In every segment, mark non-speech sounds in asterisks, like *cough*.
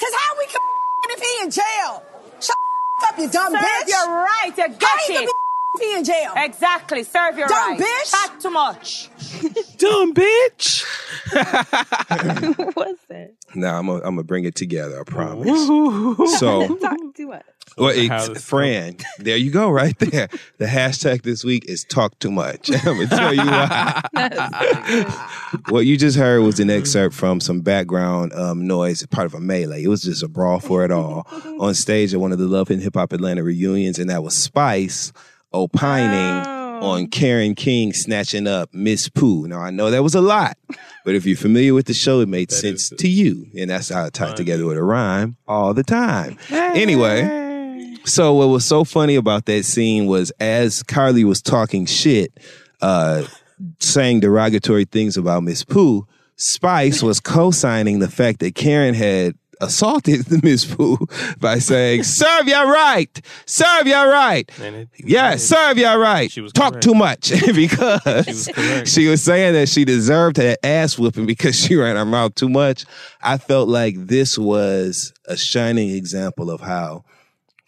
Cause how we can *laughs* if he in jail? Shut up, you dumb bitch. Serve bitch. your right, you How get you it. can be *laughs* in jail? Exactly, serve your Dumb right. bitch. Talk too much. *laughs* Dumb bitch. What's that? Now I'm gonna bring it together. I promise. So, *laughs* Talk too much. well, it's, this Fran, there you go, right there. The hashtag this week is talk too much. *laughs* I'm gonna tell you why. *laughs* what you just heard was an excerpt from some background um, noise, part of a melee. It was just a brawl for it all on stage at one of the Love and Hip Hop Atlanta reunions, and that was Spice opining on Karen King snatching up Miss Pooh. Now I know that was a lot, but if you're familiar with the show, it made sense to you, and that's how it tied together with a rhyme all the time. Anyway, so what was so funny about that scene was as Karlie was talking shit, uh, saying derogatory things about Miss Pooh, Spice was co-signing the fact that Karen had assaulted Miss Pooh by saying, *laughs* "Serve ya right, serve ya right." And it- Yeah, serve y'all right. She was Talk correct. too much *laughs* because was she was saying that she deserved that ass whooping because she ran her mouth too much. I felt like this was a shining example of how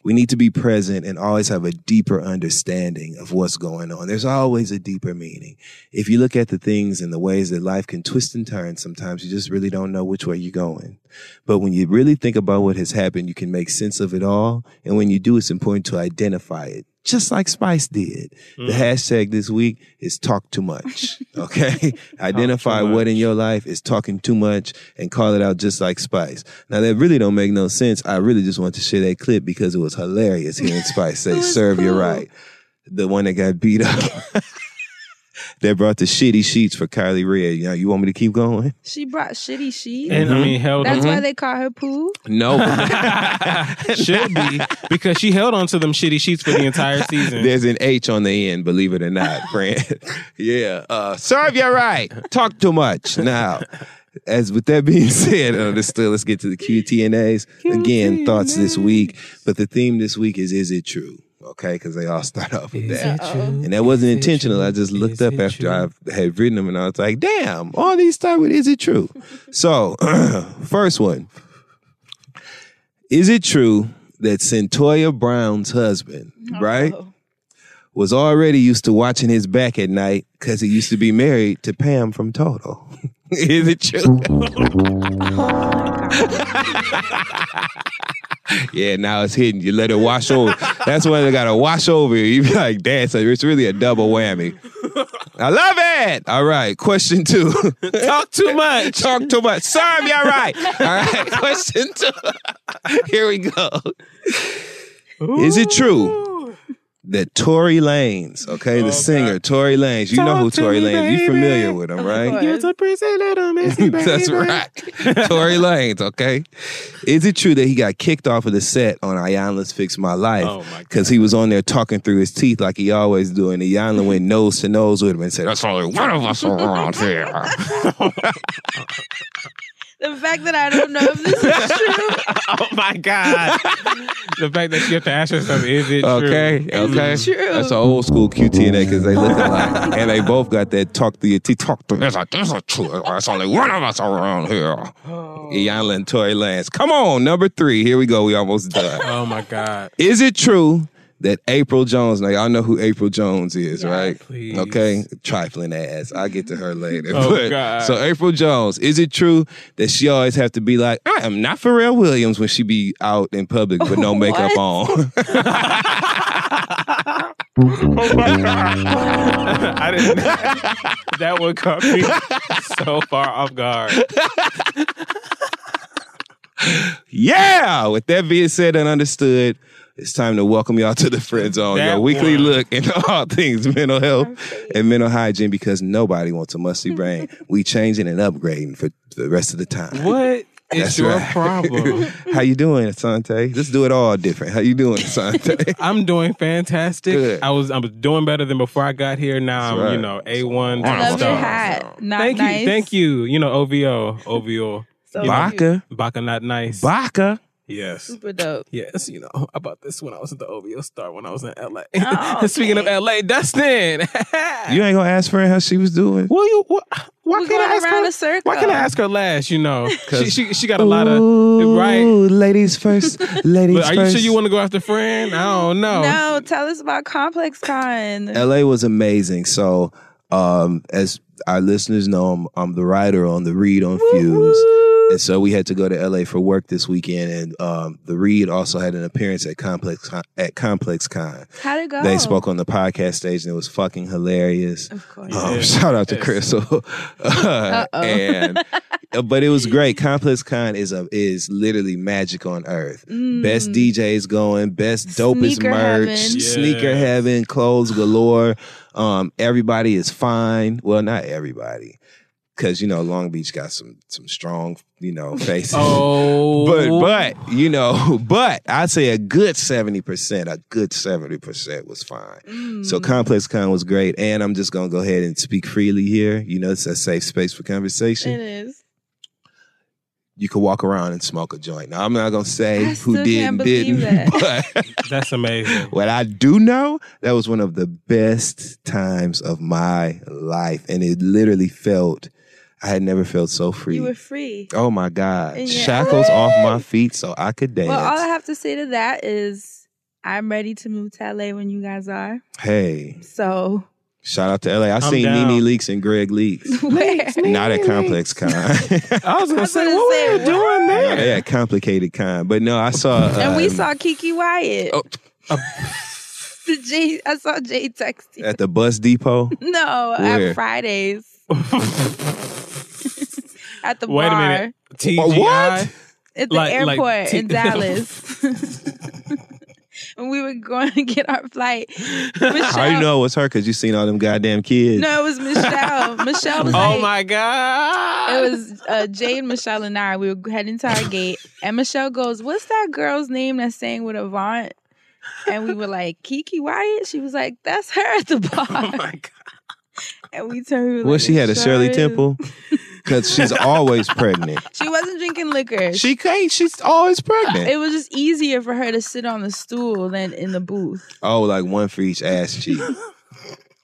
we need to be present and always have a deeper understanding of what's going on. There's always a deeper meaning. If you look at the things and the ways that life can twist and turn, sometimes you just really don't know which way you're going. But when you really think about what has happened, you can make sense of it all. And when you do, it's important to identify it, just like Spice did. The hashtag this week is talk too much. *laughs* Okay. identify what in your life is talking too much and call it out just like Spice. Now that really don't make no sense. I really just want to share that clip because it was hilarious hearing Spice *laughs* say, serve your right. The one that got beat up. *laughs* They brought the shitty sheets for Karlie Redd. You know, you want me to keep going? She brought shitty sheets. And I mean, held That's on. why they call her Pooh. No. *laughs* *laughs* should be because she held on to them shitty sheets for the entire season. There's an H on the end, believe it or not, *laughs* friend. yeah. Uh, serve you right. Talk too much. Now, as with that being said, understood, let's get to the QTNAs. Again, thoughts this week. But the theme this week is Is It True? Okay, because they all *laughs* start off with that. And that wasn't intentional. I just looked up after I had written them and I was like, damn, all these start with Is It True? *laughs* so, *clears throat* first one. Is it true that Centoya Brown's husband, right, was already used to watching his back at night because he used to be married to Pam from Total? *laughs* Is it true? Yeah, now it's hidden. You let it wash over. That's when they gotta wash over you. You be like, damn, so it's really a double whammy. I love it. All right, question two. *laughs* Talk too much. Talk too much. Serve you right. All right, *laughs* question two. *laughs* Here we go. Is it true that Tory Lanez, okay, the singer Tory Lanez, you know who to Tory Lanez, you familiar with him, right? You're a pretty little *laughs* messy baby. That's right. Tory Lanez, okay? Is it true that he got kicked off of the set on Iyanla's Fix My Life Oh, my because he was on there talking through his teeth like he always do, and Iyanla went nose to nose with him and said, "That's only one of us around here." *laughs* The fact that I don't know if this is *laughs* true. Oh my god! the fact that you have to ask yourself, is it Okay, true? okay. true? That's an old school QTNA because they look alike, *laughs* and they both got that talk to your teeth. Talk through. It's like there's a true. There's only one of us around here. Oh. Iyanla and Toy Lanez. Come on, number three. Here we go. We almost done. Oh my god! Is it true that April Jones, now y'all know who April Jones is, right? please. Okay, trifling ass. I'll get to her later. Oh, But- God. So April Jones, is it true that she always have to be like, I am not Pharrell Williams when she be out in public with no *laughs* makeup on? *laughs* *laughs* oh my God. I didn't. that would caught me so far off guard. Yeah. With that being said and understood, it's time to welcome y'all to the Friend Zone, That your weekly one. look into all *laughs* things mental health and mental hygiene because nobody wants a musty brain. *laughs* we changing and upgrading for the rest of the time. What *laughs* is That's your right. problem? How you doing, Asante? Let's do it all different. How you doing, Asante? I'm doing fantastic. Good. I was I was doing better than before I got here. Now I'm That's you know a one. I love Star. your hat. Not Thank nice. you, thank you. You know OVO, OVO, So Baka. Baka not nice. Baka. Yes. super dope. Yes, you know about this when I was at the OVO Star when I was in LA. Oh, *laughs* Speaking of okay. LA, Dustin. *laughs* You ain't gonna ask her how she was doing? Well, you what? Why We're can't I ask around her? a circle. Why can't I ask her last? You know, *laughs* she, 'Cause- she she got a lot of right. Ladies first. Ladies But are you first. sure you want to go after friend? I don't know. No, tell us about Complex Con. LA was amazing. So, um, as our listeners know, I'm, I'm the writer on the Read on Fuse. And so we had to go to LA for work this weekend, and um, the Read also had an appearance at Complex Con, at Complex Con. How'd it go? They spoke on the podcast stage, and it was fucking hilarious. Of course. Um, shout out to Crissle. *laughs* Uh, and but it was great. Complex Con is a is literally magic on earth. Best DJs going, best dopest Mm. Sneaker merch, heaven. sneaker heaven, clothes galore. Um, everybody is fine. Well, not everybody, because you know Long Beach got some some strong you know *laughs* faces. Oh, But but you know, *laughs* but I'd say a good seventy percent, a good seventy percent was fine. Mm. So Complex Con was great, and I'm just gonna go ahead and speak freely here. You know, it's a safe space for conversation. It is. You can walk around and smoke a joint. Now I'm not gonna say I who did and didn't, that. *laughs* but *laughs* that's amazing. what I do know that was one of the best times of my life, and it literally felt I had never felt so free. You were free. oh my god, And shackles off my feet so I could dance. Well, all I have to say to that is I'm ready to move to LA when you guys are. hey, So shout out to LA. I seen down. NeNe Leakes and Gregg Leakes. *laughs* where? Not at Complex Con. *laughs* I was gonna say, what say, were you doing No, there? they had complicated con, but no, I saw. and we um, saw Keke Wyatt. Oh. *laughs* The Jay, I saw Jay text you. at the bus depot. No, Where? at Fridays at the Wait a minute. TGI. What? at the Like- like airport T- in Dallas. *laughs* when we were going to get our flight, Michelle, How you know it was her? Because you seen all them goddamn kids. No, it was Michelle. *laughs* Michelle was Oh like, my god! It was uh, and Michelle and I. We were heading to our *laughs* gate, and Michelle goes, "What's that girl's name that's staying with Avant?" And we were like, "Keke Wyatt." She was like, "That's her at the bar." Oh my god! and we turned. We Well, like, she had a Shirley sure is." Temple. Because she's always pregnant. *laughs* She wasn't drinking liquor. She can't. She's always pregnant. it was just easier for her to sit on the stool than in the booth Oh, like one for each ass cheek. *laughs*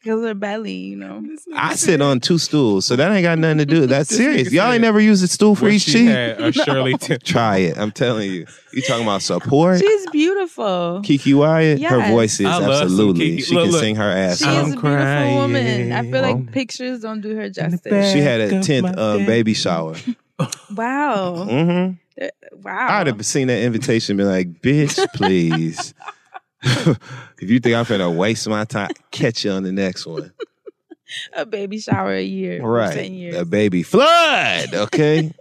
*laughs* because of her belly, you know. I sit on two stools, so that ain't got nothing to do. *laughs* That's serious. Y'all ain't never used a stool for each she cheek. had a *laughs* Shirley Temple. Try it. I'm telling you. You talking about support? She's beautiful. Keke Wyatt, her Yes. voice is I love some absolutely. Keke. She Look, can look. sing her ass She off. is a I'm beautiful crying. woman. I feel Oh. like pictures don't do her justice. She had a tenth my um, baby shower. Wow. Mm-hmm. Wow. I'd have seen that invitation, and been like, "Bitch, please." If you think I'm finna waste my time, catch you on the next one. *laughs* a baby shower a year. for Right, 10 years. a baby flood. Okay,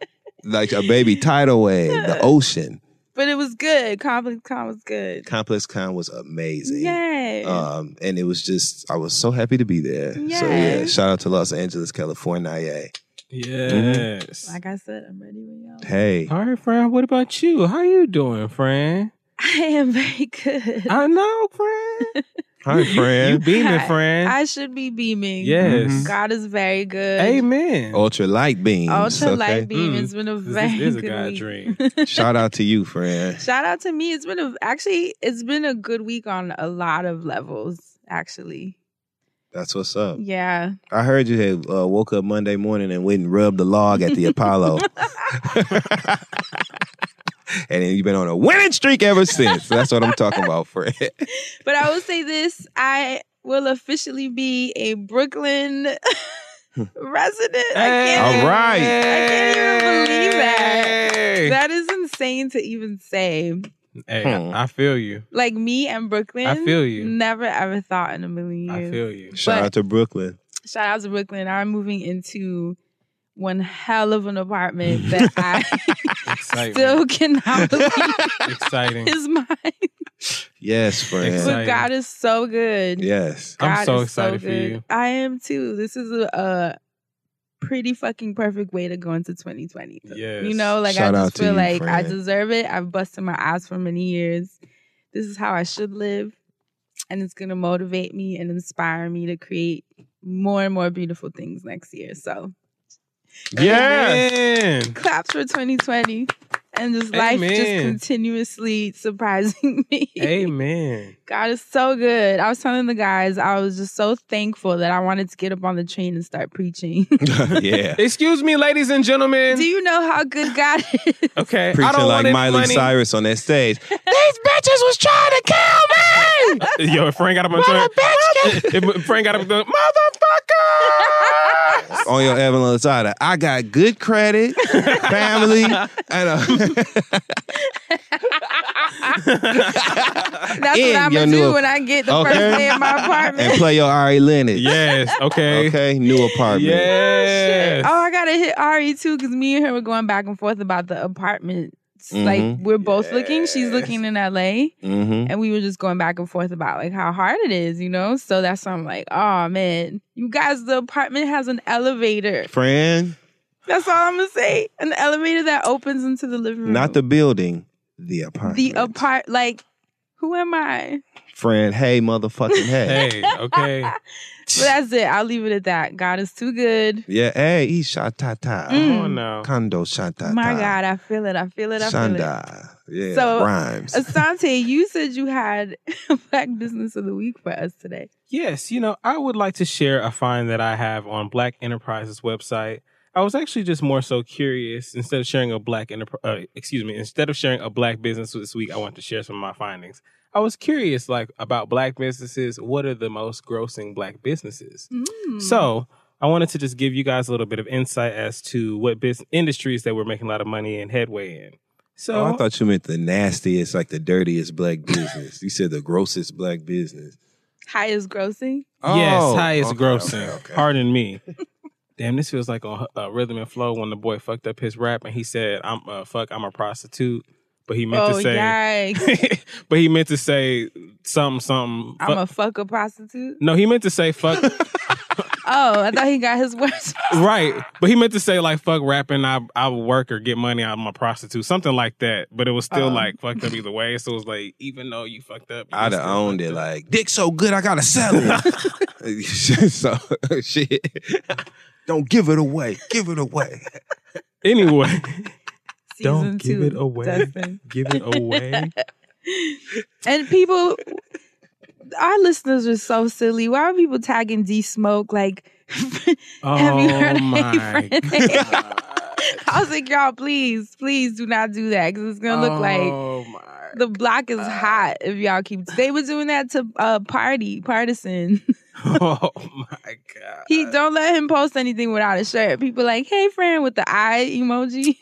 like a baby *laughs* tidal wave, the ocean. But it was good. Complex Con was good. Complex Con was amazing. Yay. Um, and it was just, I was so happy to be there. So yeah, shout out to Los Angeles, California. Yes. like I said, I'm ready when y'all. Hey, All right, friend. What about you? How are you doing, friend? *laughs* I am very good. I know, friend. *laughs* hi, friend. You friend. beaming, friend. I should be beaming. yes. God is very good. Amen. Ultra light beams. Ultra okay? light beam. Mm. It's been a This very is a good God week. dream. *laughs* Shout out to you, friend. Shout out to me. It's been a actually it's been a good week on a lot of levels. Actually, That's what's up. yeah. I heard you had uh, woke up Monday morning and went and rubbed the log at the Apollo. And then you've been on a winning streak ever since. That's what I'm talking about, Fred. *laughs* But I will say this: I will officially be a Brooklyn *laughs* resident. I can't All even- right. I can't even believe that. Hey. That is insane to even say. Hey, Hmm. I, I feel you. Like me and Brooklyn. I feel you. Never ever thought in a million years. I feel you. Shout But- out to Brooklyn. Shout out to Brooklyn. I'm moving into one hell of an apartment *laughs* that I still cannot believe Exciting. is mine. Yes, friend. Exciting. But God is so good. Yes. I'm God so is excited for you. I am too. This is a, a pretty fucking perfect way to go into 2020. Yes. You know, like Shout I just feel you, like I deserve it. I've busted my ass for many years. This is how I should live. And it's gonna motivate me and inspire me to create more and more beautiful things next year. So Yes. claps for 2020 and just life just continuously surprising *laughs* me. Amen. God is so good. I was telling the guys, I was just so thankful that I wanted to get up on the train and start preaching. *laughs* *laughs* yeah. Excuse me, ladies and gentlemen. Do you know how good God is? okay. I Preaching don't like want Miley money. Cyrus on that stage. These bitches was trying to kill me. Yo, if Frank got up on train. If Frank got up and go, motherfucker. on your Evan Lozada. I got good credit, family, *laughs* and a, *laughs* That's In what I'm your gonna new- do when I get the first Okay. day in my apartment. and play your Ari Lennox. yes. Okay. Okay, new apartment. Yes. Oh, I gotta hit Ari too because me and her were going back and forth about the apartments. Like we're both looking. She's looking in LA, Mm-hmm. and we were just going back and forth about like how hard it is, you know. So that's why I'm like, oh man, you guys, the apartment has an elevator. Friend, That's all I'm gonna say. An elevator that opens into the living room. not the building, the apartment. the apart. Like, who am I? Friend, hey, motherfucking hey. Hey, okay. *laughs* But that's it. I'll leave it at that. God is too good. Yeah, hey, he shot ta ta. Mm. Come on now. Condo shot ta ta. My God, I feel it. I feel it. I feel it. Shanda. Yeah, So, rhymes. Asante, you said you had *laughs* Black Business of the Week for us today. Yes, you know, I would like to share a find that I have on Black Enterprises website. I was actually just more so curious. Instead of sharing a black enterprise, uh, excuse me, instead of sharing a black business this week, I want to share some of my findings. I was curious, like about black businesses. What are the most grossing black businesses? Mm. So I wanted to just give you guys a little bit of insight as to what business industries that we're making a lot of money and headway in. So oh, I thought you meant the nastiest, like the dirtiest black business. you said the grossest black business. highest grossing. Yes, Oh, highest okay, grossing. okay, okay. Pardon me. *laughs* Damn, this feels like a, uh, Rhythm and Flow when the boy fucked up his rap and he said, "I'm uh, fuck, I'm a prostitute," but he meant Oh, to say, yikes. *laughs* but he meant to say something, something. I'm a fuck- fuck a prostitute. no, he meant to say fuck. *laughs* Oh, I thought he got his words. *laughs* right, but he meant to say like fuck rapping. I I work or get money. out of my prostitute, something like that. But it was still Oh. like fucked up either way. So it was like, even though you fucked up, you I'd have owned it. up. Like, dick so good, I gotta sell it. so shit. Don't give it away. Give it away. anyway, Season don't give two, it away. Dustin. *laughs* Give it away. *laughs* And people, our listeners are so silly. Why are people tagging D Smoke? Like, *laughs* have you heard of Oh my Friend I was like, y'all, please, please do not do that because it's gonna look like Oh my. the block is hot if y'all keep. They were doing that to uh, Party Partisan. *laughs* Oh my god. He don't let him post anything without a shirt. People like, hey friend, with the eye emoji.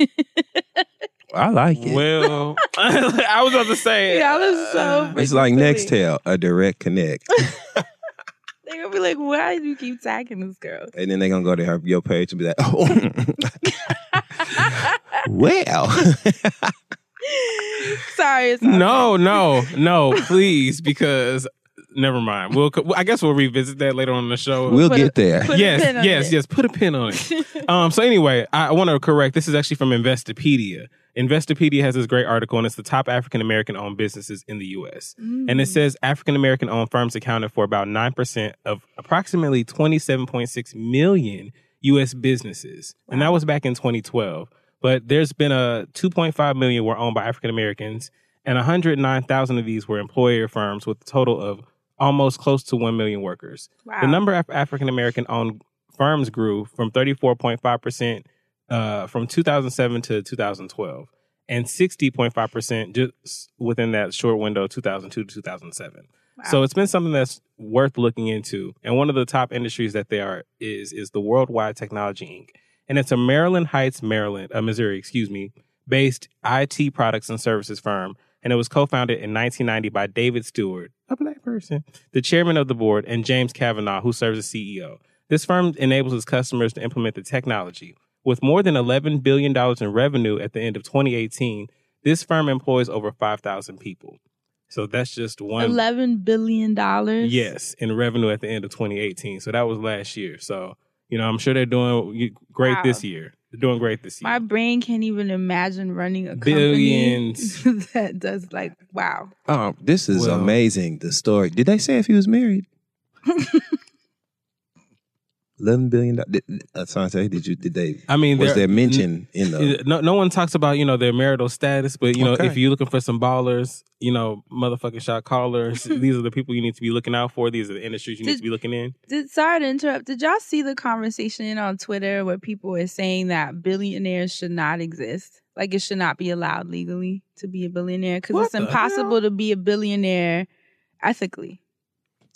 I like it. Well, *laughs* *laughs* I was about to say. y'all are so. Uh, it's like silly. Nextel, a direct connect. they're gonna be like, why do you keep tagging this girl? and then they're gonna go to her your page and be like, oh well. Sorry, it's No, no, no, please, because never mind. We'll. I guess we'll revisit that later on in the show. we'll Put get a- there. yes, yes, it. yes. Put a pin on it. *laughs* um. So anyway, I want to correct. This is actually from Investopedia. Investopedia has this great article, and it's the top African American owned businesses in the U.S. And it says African American owned firms accounted for about nine percent of approximately twenty seven point six million U.S. businesses, and that was back in 2012. But there's been a 2.5 million were owned by African Americans, and 109,000 of these were employer firms with a total of almost close to 1 million workers. Wow. The number of African American owned firms grew from 34.5% uh, from 2007 to 2012 and 60.5% just within that short window 2002 to 2007. So it's been something that's worth looking into. And one of the top industries that they are is is the Worldwide Technology Inc. And it's a Maryland Heights, Maryland, uh, Missouri, excuse me, based IT products and services firm and it was co-founded in 1990 by David Stewart, a black person, the chairman of the board, and James Kavanaugh, who serves as CEO. This firm enables its customers to implement the technology. With more than $11 billion in revenue at the end of 2018, this firm employs over 5,000 people. So that's just one. Eleven billion dollars. Yes, in revenue at the end of 2018. So that was last year. So, you know, I'm sure they're doing great Wow. this year. They're doing great this year. My brain can't even imagine running a Billions. company *laughs* that does like wow. Oh, this is Well- amazing. The story. Did they say if he was married? *laughs* Eleven billion. dollars. Did, uh, Asante, did you? Did they? I mean, was there- there mention in the? no, no one talks about you know their marital status, but you know Okay. if you're looking for some ballers, you know motherfucking shot callers, *laughs* these are the people you need to be looking out for. These are the industries you need to be looking in. Did sorry to interrupt. Did y'all see the conversation on Twitter where people were saying that billionaires should not exist? Like it should not be allowed legally to be a billionaire because it's the impossible to be a billionaire ethically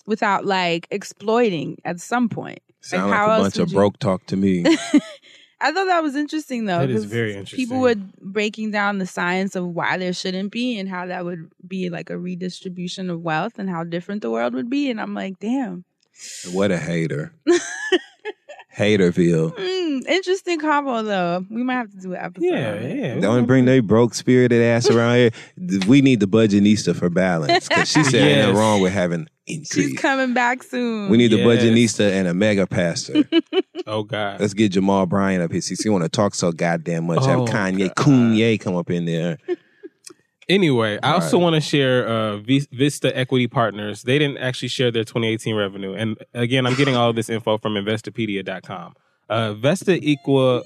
without like exploiting at some point. Sound how like a bunch would of you- broke talk to me. *laughs* I thought that was interesting though. That is 'cause very interesting. People were breaking down the science of why there shouldn't be and how that would be like a redistribution of wealth and how different the world would be. And I'm like, damn. what a hater. *laughs* Haterville. Mm, interesting combo though. We might have to do an episode. Yeah, yeah. Don't bring they broke spirited ass around here. We need the budgetista for balance. Because she said ain't nothing wrong with having *laughs* She's coming back soon. We need the Yes. budgetista and a mega pastor. *laughs* Oh God. Let's get Jamal Bryant up here. See, he want to talk so goddamn much. Have Oh, Kanye, Kanye come up in there. Anyway, I also Right. want to share uh, Vista Equity Partners. They didn't actually share their 2018 revenue, and again, I'm getting all of this info from Investopedia.com. Uh, Vesta Equa,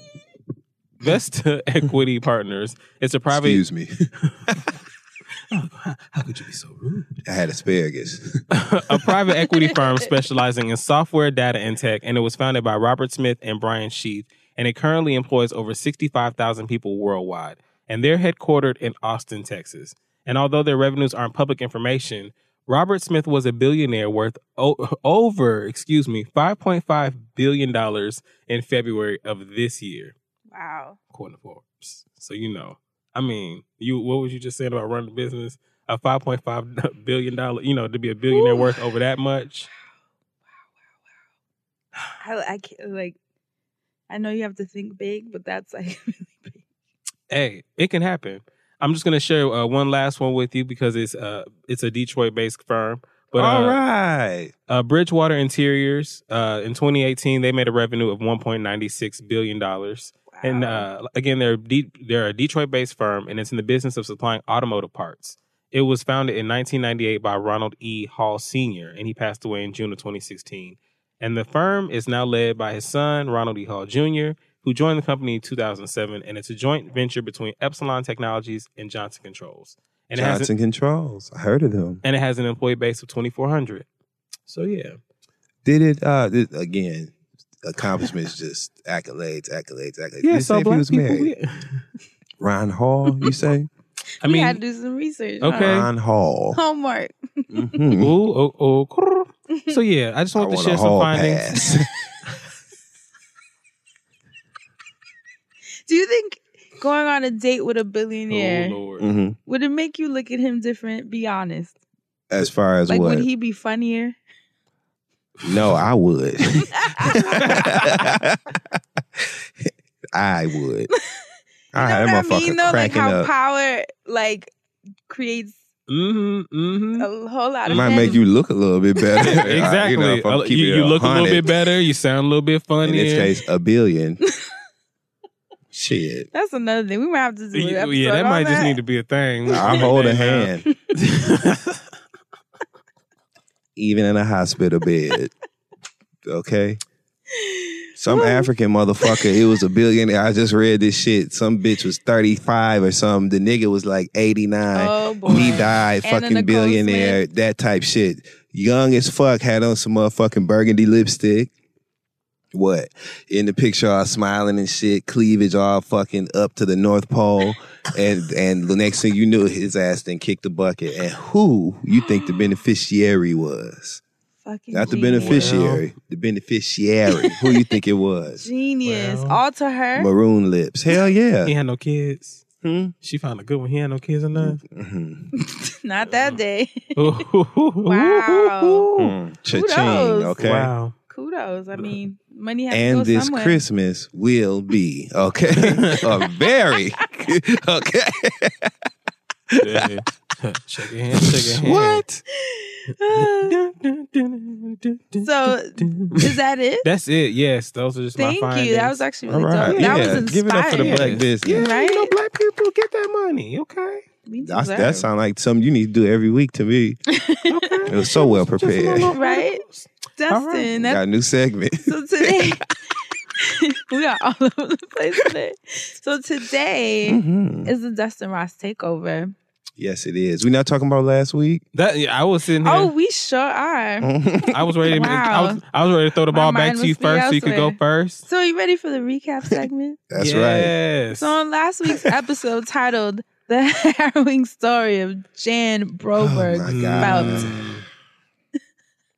Vesta *laughs* Equity Partners. It's a private. Excuse me. *laughs* How could you be so rude? I had asparagus. *laughs* a private equity firm specializing in software, data, and tech, and it was founded by Robert Smith and Brian Sheth, and it currently employs over 65,000 people worldwide. And they're headquartered in Austin, Texas. And although their revenues aren't public information, Robert Smith was a billionaire worth o- over, excuse me, 5.5 billion dollars in February of this year, Wow. according to Forbes. So you know, I mean, you what was you just saying about running a business? A 5.5 *laughs* billion dollar, you know, to be a billionaire Ooh. worth over that much. I, I can't like. I know you have to think big, but that's like *laughs* really big. Hey, it can happen. I'm just gonna share uh, one last one with you because it's uh it's a Detroit based firm. But All uh, right. uh, Bridgewater Interiors uh, in 2018 they made a revenue of 1.96 billion dollars. And uh, again, they're De- they're a Detroit based firm, and it's in the business of supplying automotive parts. It was founded in 1998 by Ronald E. Hall Sr., and he passed away in June of 2016. And the firm is now led by his son, Ronald E. Hall Jr., who joined the company in 2007, and it's a joint venture between Epsilon Technologies and Johnson Controls. And it, has Johnson an, Controls. I heard of them. and it has an employee base of 2,400. So, yeah. Did it, uh, this, again, accomplishments, just accolades, accolades, accolades. Yeah, it so say if he black was people. married? yeah. Ron Hall, you say? I we had to do some research. Okay. Ron Hall. Homework. Mhm. ooh, oh, oh, *laughs* so yeah, I just I want to want share a some hall findings. *laughs* Do you think going on a date with a Oh billionaire Lord. Mhm. would it make you look at him different? Be honest. As far as Like, what? would he be funnier? no, I would. *laughs* *laughs* I would. I you had know that what I motherfucker mean? Though, like how up. power like creates Mm-hmm. Mm-hmm. a whole lot It of might men. make you look a little bit better. exactly. *laughs* You, know, if I'm Uh, keeping you you look a little bit better. You sound a little bit funny. In funnier. this case, a billion. Shit. That's another thing. We might have to do. An episode yeah, that on might just need to be a thing. I'll hold a hand, *laughs* even in a hospital bed. Okay. Some African motherfucker, it was a billionaire. I just read this shit. Some bitch was 35 or something. The nigga was like 89. Oh boy. He died, Anna fucking Nicole billionaire, Smith. that type shit. Young as fuck, had on some motherfucking burgundy lipstick. What? In the picture, all smiling and shit, cleavage all fucking up to the North Pole. and and the next thing you knew, his ass then kicked the bucket. And who you think the beneficiary was? Fucking Not the genius. beneficiary, the beneficiary. who you think it was? Genius. Well. All to her. Maroon lips. Hell yeah. He had no kids. Hmm? She found a good one. He had no kids or none. Mhm. *laughs* Not that day. *laughs* wow. wow. Mm. Cha-ching, Kudos. okay? Wow. Kudos. I mean, money has And to go this somewhere. Christmas will be, okay? a very, *laughs* okay? Yeah. *laughs* shake your hand. Shake your hand. What? *laughs* so is that it? That's it. Yes, those are just Thank my you. That was actually All really right. dope. Yeah. That was Give it up for the inspiring. black business. Yeah, Right? you know, black people get that money. Okay. We that sounds like something you need to do every week to me. *laughs* It was so well prepared. *laughs* right, Dustin. Got That's a new segment. So today, *laughs* we are all over the place today. So today Mhm. is the Dustin Ross takeover. Yes, it is. We not talking about last week. That yeah, I was sitting here. Oh, we sure are. I was ready. To, I was. I was ready to throw the ball back to you must be first, so you could go first. So are you ready for the recap segment? That's right. So on last week's episode titled *laughs* "The Harrowing Story of Jan Broberg," Oh my God. about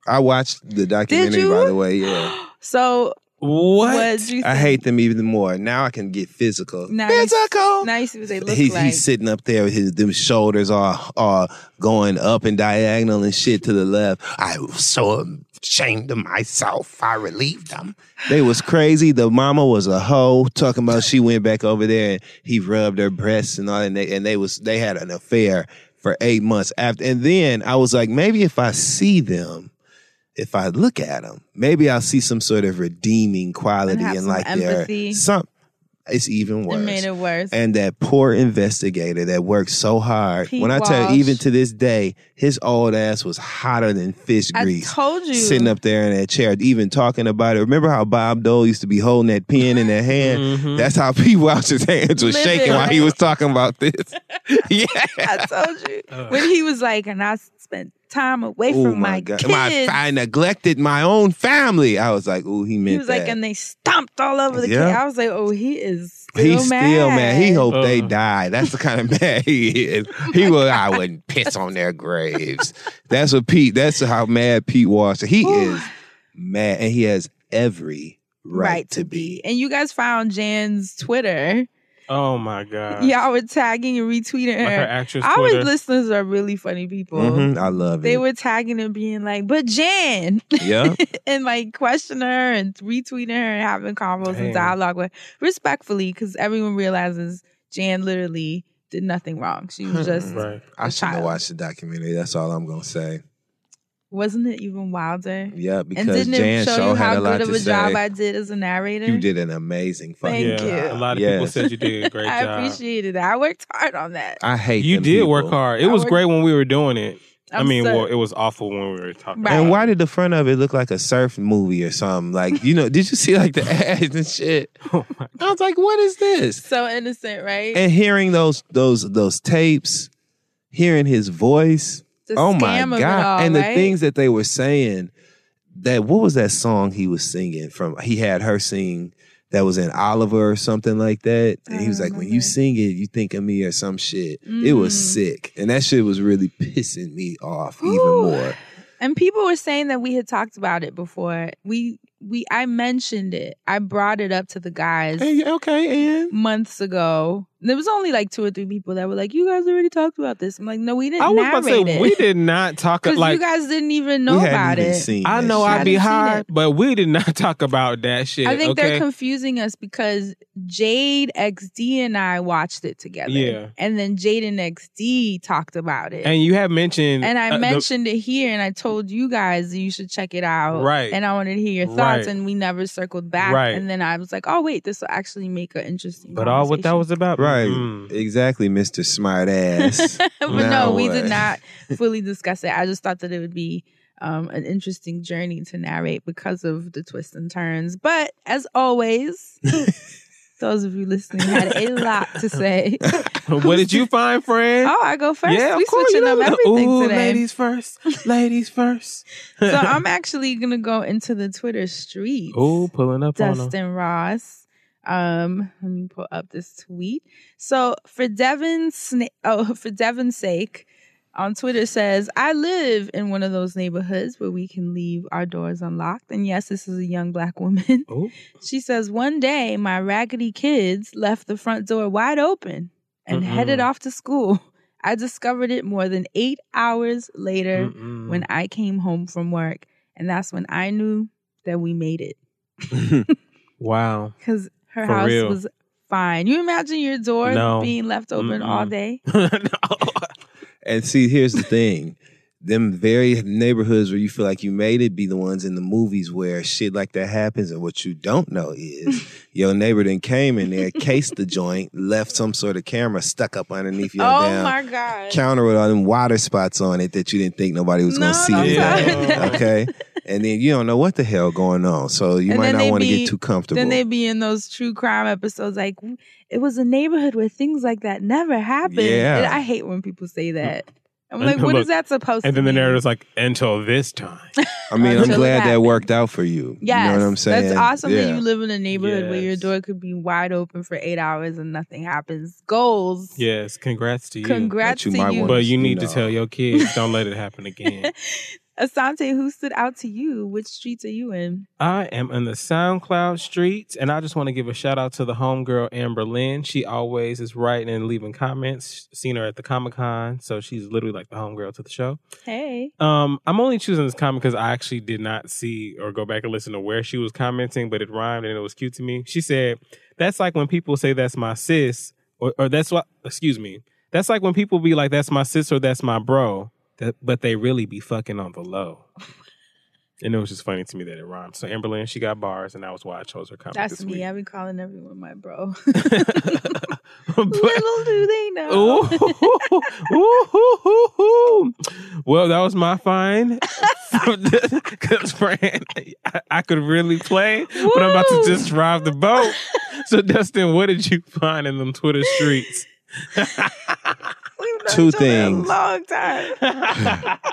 I watched the documentary, you? by the way. Yeah. *gasps* so What? what did I hate them even more. Now I can get physical. Now you- physical. Now you see what they look He's, like. he's sitting up there with his them shoulders are are going up and diagonal and shit to the left. I saw so ashamed of myself. I relieved them. They was crazy. The mama was a hoe talking about she went back over there and he rubbed her breasts and all and they and they was they had an affair for eight months after and then I was like maybe if I see them if I look at them, maybe I'll see some sort of redeeming quality have and some like their empathy. some. It's even worse. it worse. made it worse. And that poor investigator that worked so hard. Pete when I tell Welch. you, even to this day, his old ass was hotter than fish I grease. told you. Sitting up there in that chair, even talking about it. Remember how Bob Dole used to be holding that pen in their hand? Mhm. That's how *laughs* Pete Welch's hands was Living. shaking while he was talking about this. yeah. *laughs* I told you Uh. when he was like, and I spent time away Oh from my, my, God. kids. My, I neglected my own family. I was like, oh, he meant he was like, that. and they stomped all over the Yeah. kid. I was like, oh, he is still He's mad. still mad. He hope they Uh. die. That's the kind of *laughs* mad he is. He will. I wouldn't piss on their graves. That's what Pete. That's how mad Pete was. He is mad, and he has every right, to be. And you guys found Jan's Twitter. Oh my god. Y'all were tagging and retweeting her. Like her actress Our Twitter. listeners are really funny people. Mhm, I love They it. They were tagging and being like, but Jan, yeah. *laughs* and like questioning her and retweeting her and having convos Damn. and dialogue with respectfully, because everyone realizes Jan literally did nothing wrong. She was just Right. I a shouldn't have child. watched the documentary. That's all I'm gonna say. Wasn't it even wilder? Yeah, And because didn't Jan it show Shaw you had how a lot good of a job say. I did as a narrator? You did an amazing fucking Thank job. you. A lot of people said you did a *laughs* great I job. I appreciated it. I worked hard on that. I hate You them did work hard. It I was worked- great when we were doing it. i I'm mean, well, it was awful when we were talking. Right. And why did the front of it look like a surf movie or something? Like, you know, did you see like the *laughs* ads and shit? *laughs* Oh my I was like, what is this? so innocent, right? And hearing those those those tapes, hearing his voice, the oh my scam of it god! all, and the things that they were saying. That what was that song he was singing from? He had her sing that was in Oliver or something like that. And he was like, when you sing it, you think of me or some shit. It was Mm. sick, and that shit was really pissing me off even more. And people were saying that we had talked about it before. We we I mentioned it. I brought it up to the guys Hey, okay, and months ago. There was only like two or three people that were like, "You guys already talked about this." I'm like, "No, we didn't I was about to say it we did not talk because like you guys didn't even know we about even it." seen. I know. I'd be Hadn't high, but we did not *laughs* talk about that shit. I think okay? they're confusing us because Jade XD and I watched it together. Yeah. And then Jade and XD talked about it. and you have mentioned And I uh, the- mentioned it here and I told you guys you should check it out. Right. And I wanted to hear your Right. thoughts and we never circled back. Right. And then I was like, oh wait, this will actually make an interesting but all what that was about, Right, Mm. exactly, Mister Smart Ass. *laughs* but Now no, we what? did not fully discuss it. I just thought that it would be um, an interesting journey to narrate because of the twists and turns. But as always, *laughs* those of you listening had a lot to say. *laughs* what did you find, friend? Oh, I go first. yeah, we of course. switching up everything Ooh, today. ladies first, ladies first. so I'm actually gonna go into the Twitter streets. Oh, pulling up on them. Dustin Ross. Um, let me pull up this tweet. So for Devin's oh *laughs* for Devin's sake, on Twitter says, I live in one of those neighborhoods where we can leave our doors unlocked. And yes, this is a young black woman. Ooh. *laughs* She says, One day my raggedy kids left the front door wide open. and Mm-mm. headed off to school. *laughs* I discovered it more than eight hours later Mm-mm. when I came home from work. And that's when I knew that we made it wow. because her For house real. was fine. You imagine your door No. being left open all Mm-mm. day? *laughs* No. And see, here's the thing. Them very neighborhoods where you feel like you made it be the ones in the movies where shit like that happens. And what you don't know is *laughs* your neighbor then came in there, cased the joint, left some sort of camera stuck up underneath your oh damn my God. counter with all them water spots on it that you didn't think nobody was gonna see. don't tell me that. Okay. *laughs* And then you don't know what the hell going on. So you And might not want to get too comfortable. Then they be in those true crime episodes like, it was a neighborhood where things like that never happened. Yeah. And I hate when people say mm. that. I'm like, what is look, that supposed And to And then the mean? narrator's like, until this time. *laughs* I mean, I'm glad that worked out for you. Yeah, You know what I'm saying? That's awesome Yeah. that you live in a neighborhood where your door could be wide open for eight hours and nothing happens. Goals. Yes, congrats to you. Congrats But you to you. But you You need know. to tell your kids, don't let it happen *laughs* again. Asante, who stood out to you? Which streets are you in? I am in the SoundCloud streets, and I just want to give a shout out to the homegirl Amber Lynn. She always is writing and leaving comments. Seen her at the Comic Con, so she's literally like the homegirl to the show. Hey. Um, I'm only choosing this comment because I actually did not see or go back and listen to where she was commenting, but it rhymed and it was cute to me. She said, "That's like when people say that's my sis, or, or that's what. Excuse me. That's like when people be like that's my sis or that's my bro, that, but they really be fucking on the low." *laughs* And it was just funny to me that it rhymed. So Amberlynn, she got bars, and that was why I chose her comment That's me. week. I be calling everyone my bro. But- *laughs* *laughs* Little do they know. Ooh, ooh, ooh. Well, that was my find. Because, Fran, I, I could really play, but I'm about to just drive the boat. So, Dustin, what did you find in them Twitter streets? We've known Two each other things. A long time. *laughs*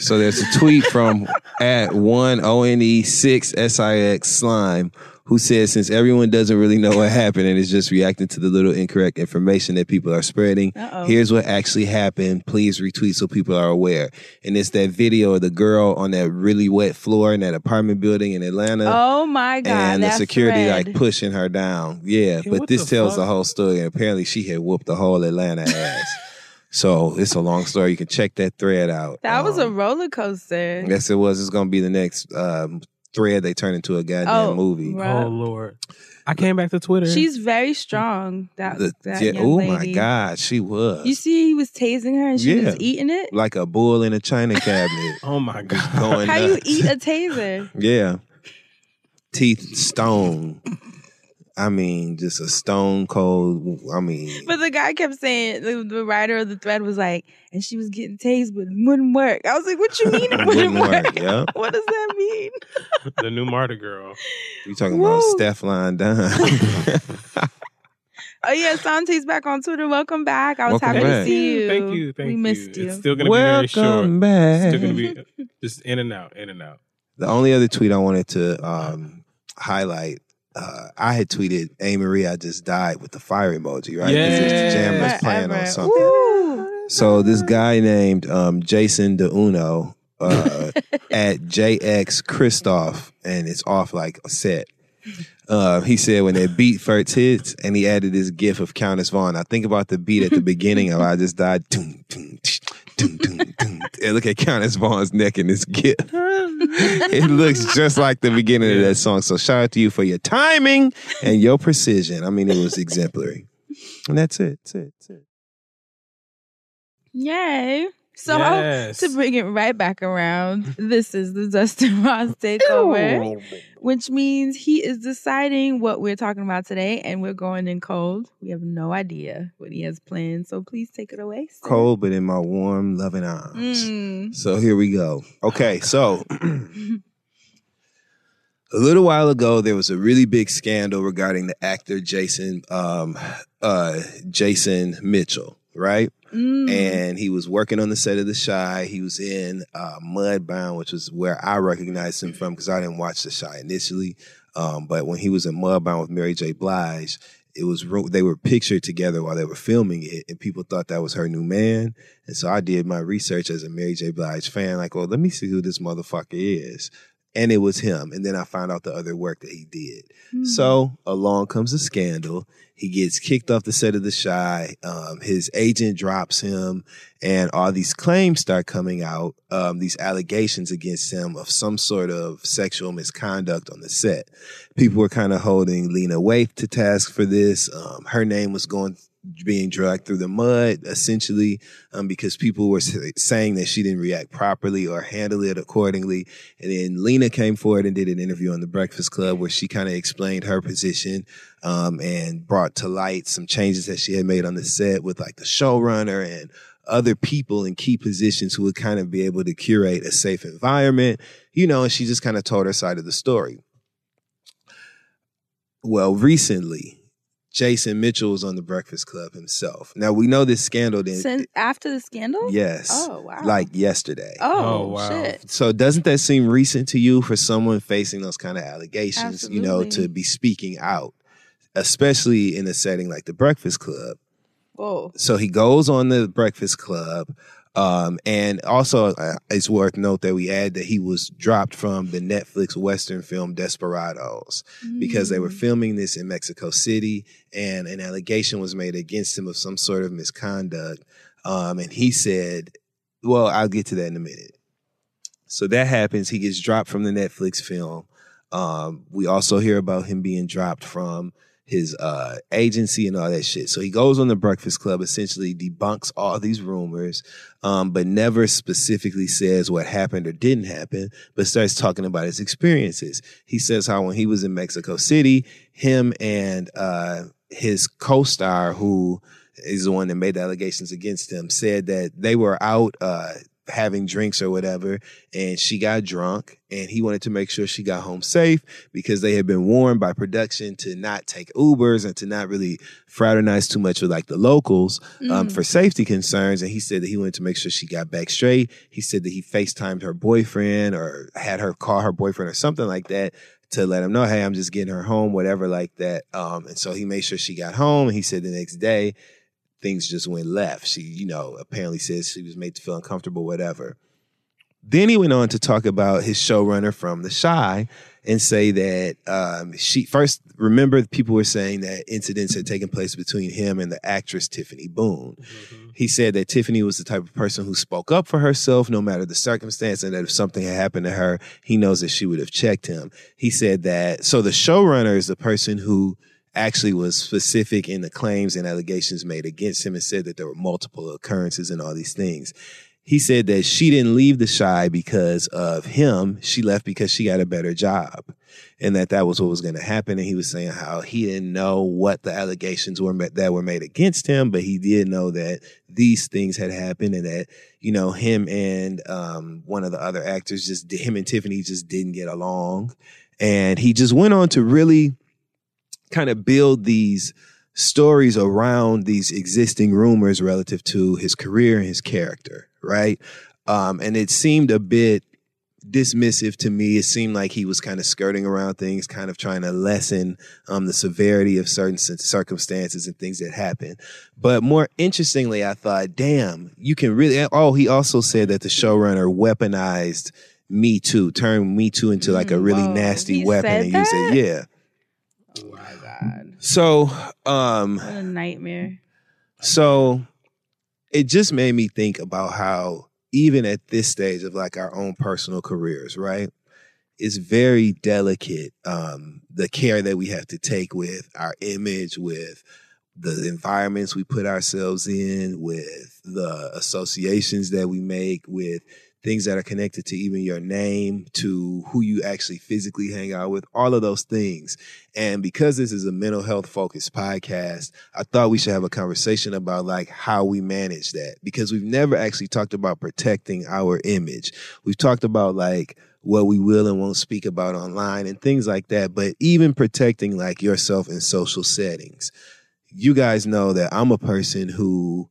So there's a tweet from at one O N E six S I X slime who says since everyone doesn't really know what happened and is just reacting to the little incorrect information that people are spreading, Uh-oh. here's what actually happened. Please retweet so people are aware. And it's that video of the girl on that really wet floor in that apartment building in Atlanta. Oh my God. and the security thread. like pushing her down. Yeah, Yeah, but this the tells fuck? the whole story. And apparently, she had whooped the whole Atlanta ass. *laughs* so it's a long story. You can check that thread out. That was a Um, roller coaster. Yes, it was. It's gonna be the next um, thread they turn into a goddamn Oh, movie. right. Oh, Lord. I came back to Twitter. She's very strong. That, The- that yeah, young oh lady. my god, she was You see, he was tasing her and she Yeah. was eating it. like a bull in a china *laughs* cabinet. oh, my God. going How you nuts. eat a taser? Yeah, teeth stone. I mean, just a stone cold. I mean, But the guy kept saying the, the writer of the thread was like, and she was getting tased, but it wouldn't work. I was like, what you mean *laughs* it wouldn't, Wouldn't work? work, yeah. *laughs* What does that mean? *laughs* the new martyr girl. you talking about Woo. Stefan Dunn? Oh yeah, Sante's back on Twitter. Welcome back. I was Welcome happy back. to see you. Thank you. Thank we you. missed you. It's still going to be very short. Welcome back. It's still going to be just in and out, in and out. The only other tweet I wanted to um, highlight, uh, I had tweeted, "Hey Marie, I just died" with the fire emoji, right? 'Cause it's the jam that's playing on something. Ooh. So this guy named um, Jason DeUno uh, *laughs* at JX Christoph, and it's off like a set. Uh, he said when that beat first hits, and he added this gif of Countess Vaughn. I think about the beat at the beginning of "I Just Died." Doom, doom, tsh, doom, doom, doom. And look at Countess Vaughn's neck in this gif. it looks just like the beginning of that song. So shout out to you for your timing and your precision. I mean, it was exemplary. And that's it. That's it. That's it. Yay. So Yes. to bring it right back around, this is the Dustin Ross *laughs* takeover, which means he is deciding what we're talking about today, and we're going in cold. We have no idea what he has planned, so please take it away. sir. Cold, but in my warm, loving arms. Mm. So here we go. Okay, *laughs* so *clears throat* a little while ago, there was a really big scandal regarding the actor Jason um, uh, Jason Mitchell, right? Mm. And he was working on the set of The Chi. He was in uh, Mudbound, which was where I recognized him from because I didn't watch The Chi initially. Um, but when he was in Mudbound with Mary J. Blige, it was they were pictured together while they were filming it, and people thought that was her new man. And so I did my research as a Mary J. Blige fan, like, well, let me see who this motherfucker is. And it was him. And then I found out the other work that he did. Hmm. So along comes a scandal. He gets kicked off the set of The Chi. Um, his agent drops him, and all these claims start coming out. Um, these allegations against him of some sort of sexual misconduct on the set. People were kind of holding Lena Waithe to task for this. Um, her name was going being dragged through the mud essentially um, because people were saying that she didn't react properly or handle it accordingly. And then lena came forward and did an interview on the breakfast club where she kind of explained her position um, and brought to light some changes that she had made on the set with like the showrunner and other people in key positions who would kind of be able to curate a safe environment you know and she just kind of told her side of the story. Well recently Jason Mitchell was on the Breakfast Club himself. Now we know this scandal didn't. Since after the scandal? yes. Oh wow. Like yesterday. oh, Oh, wow. shit. So doesn't that seem recent to you for someone facing those kind of allegations? You know, to be speaking out, especially in a setting like the Breakfast Club. Whoa. So he goes on the Breakfast Club. Um, and also, uh, it's worth note that we add that he was dropped from the Netflix Western film Desperados because they were Mm. filming this in Mexico City, and an allegation was made against him of some sort of misconduct. Um, and he said, "Well, I'll get to that in a minute." So that happens. He gets dropped from the Netflix film. Um, we also hear about him being dropped from his uh, agency and all that shit. So he goes on the Breakfast Club, essentially debunks all these rumors, um, but never specifically says what happened or didn't happen, but starts talking about his experiences. He says how when he was in Mexico City, him and uh, his co-star, who is the one that made the allegations against him, said that they were out uh, having drinks or whatever, and she got drunk, and he wanted to make sure she got home safe because they had been warned by production to not take Ubers and to not really fraternize too much with like the locals um, Mm. for safety concerns. And he said that he wanted to make sure she got back straight. He said that he FaceTimed her boyfriend or had her call her boyfriend or something like that to let him know, hey, I'm just getting her home, whatever like that. Um, and so he made sure she got home. And he said the next day things just went left. She, you know, apparently says she was made to feel uncomfortable, whatever. Then he went on to talk about his showrunner from The Chi and say that um, she first remember people were saying that incidents had taken place between him and the actress Tiffany Boone. He said that Tiffany was the type of person who spoke up for herself no matter the circumstance, and that if something had happened to her, he knows that she would have checked him. He said that so the showrunner is the person who actually was specific in the claims and allegations made against him and said that there were multiple occurrences and all these things. He said that she didn't leave the Chi because of him. She left because she got a better job and that that was what was going to happen. And he was saying how he didn't know what the allegations were that were made against him, but he did know that these things had happened and that, you know, him and um, one of the other actors just, him and Tiffany just didn't get along. And he just went on to really kind of build these stories around these existing rumors relative to his career and his character, right? Um, and it seemed a bit dismissive to me. It seemed like he was kind of skirting around things, kind of trying to lessen um, the severity of certain circumstances and things that happen. But more interestingly, I thought, damn, you can really. Oh, he also said that the showrunner weaponized Me Too, turned Me Too into like a Mm, really whoa. nasty weapon and used that? it. Yeah. Oh my god. So, um, What a nightmare. So it just made me think about how even at this stage of like our own personal careers, right? It's very delicate um the care that we have to take with our image, with the environments we put ourselves in, with the associations that we make, with things that are connected to even your name, to who you actually physically hang out with, all of those things. And because this is a mental health focused podcast, I thought we should have a conversation about like how we manage that because we've never actually talked about protecting our image. We've talked about like what we will and won't speak about online and things like that, but even protecting like yourself in social settings. You guys know that I'm a person who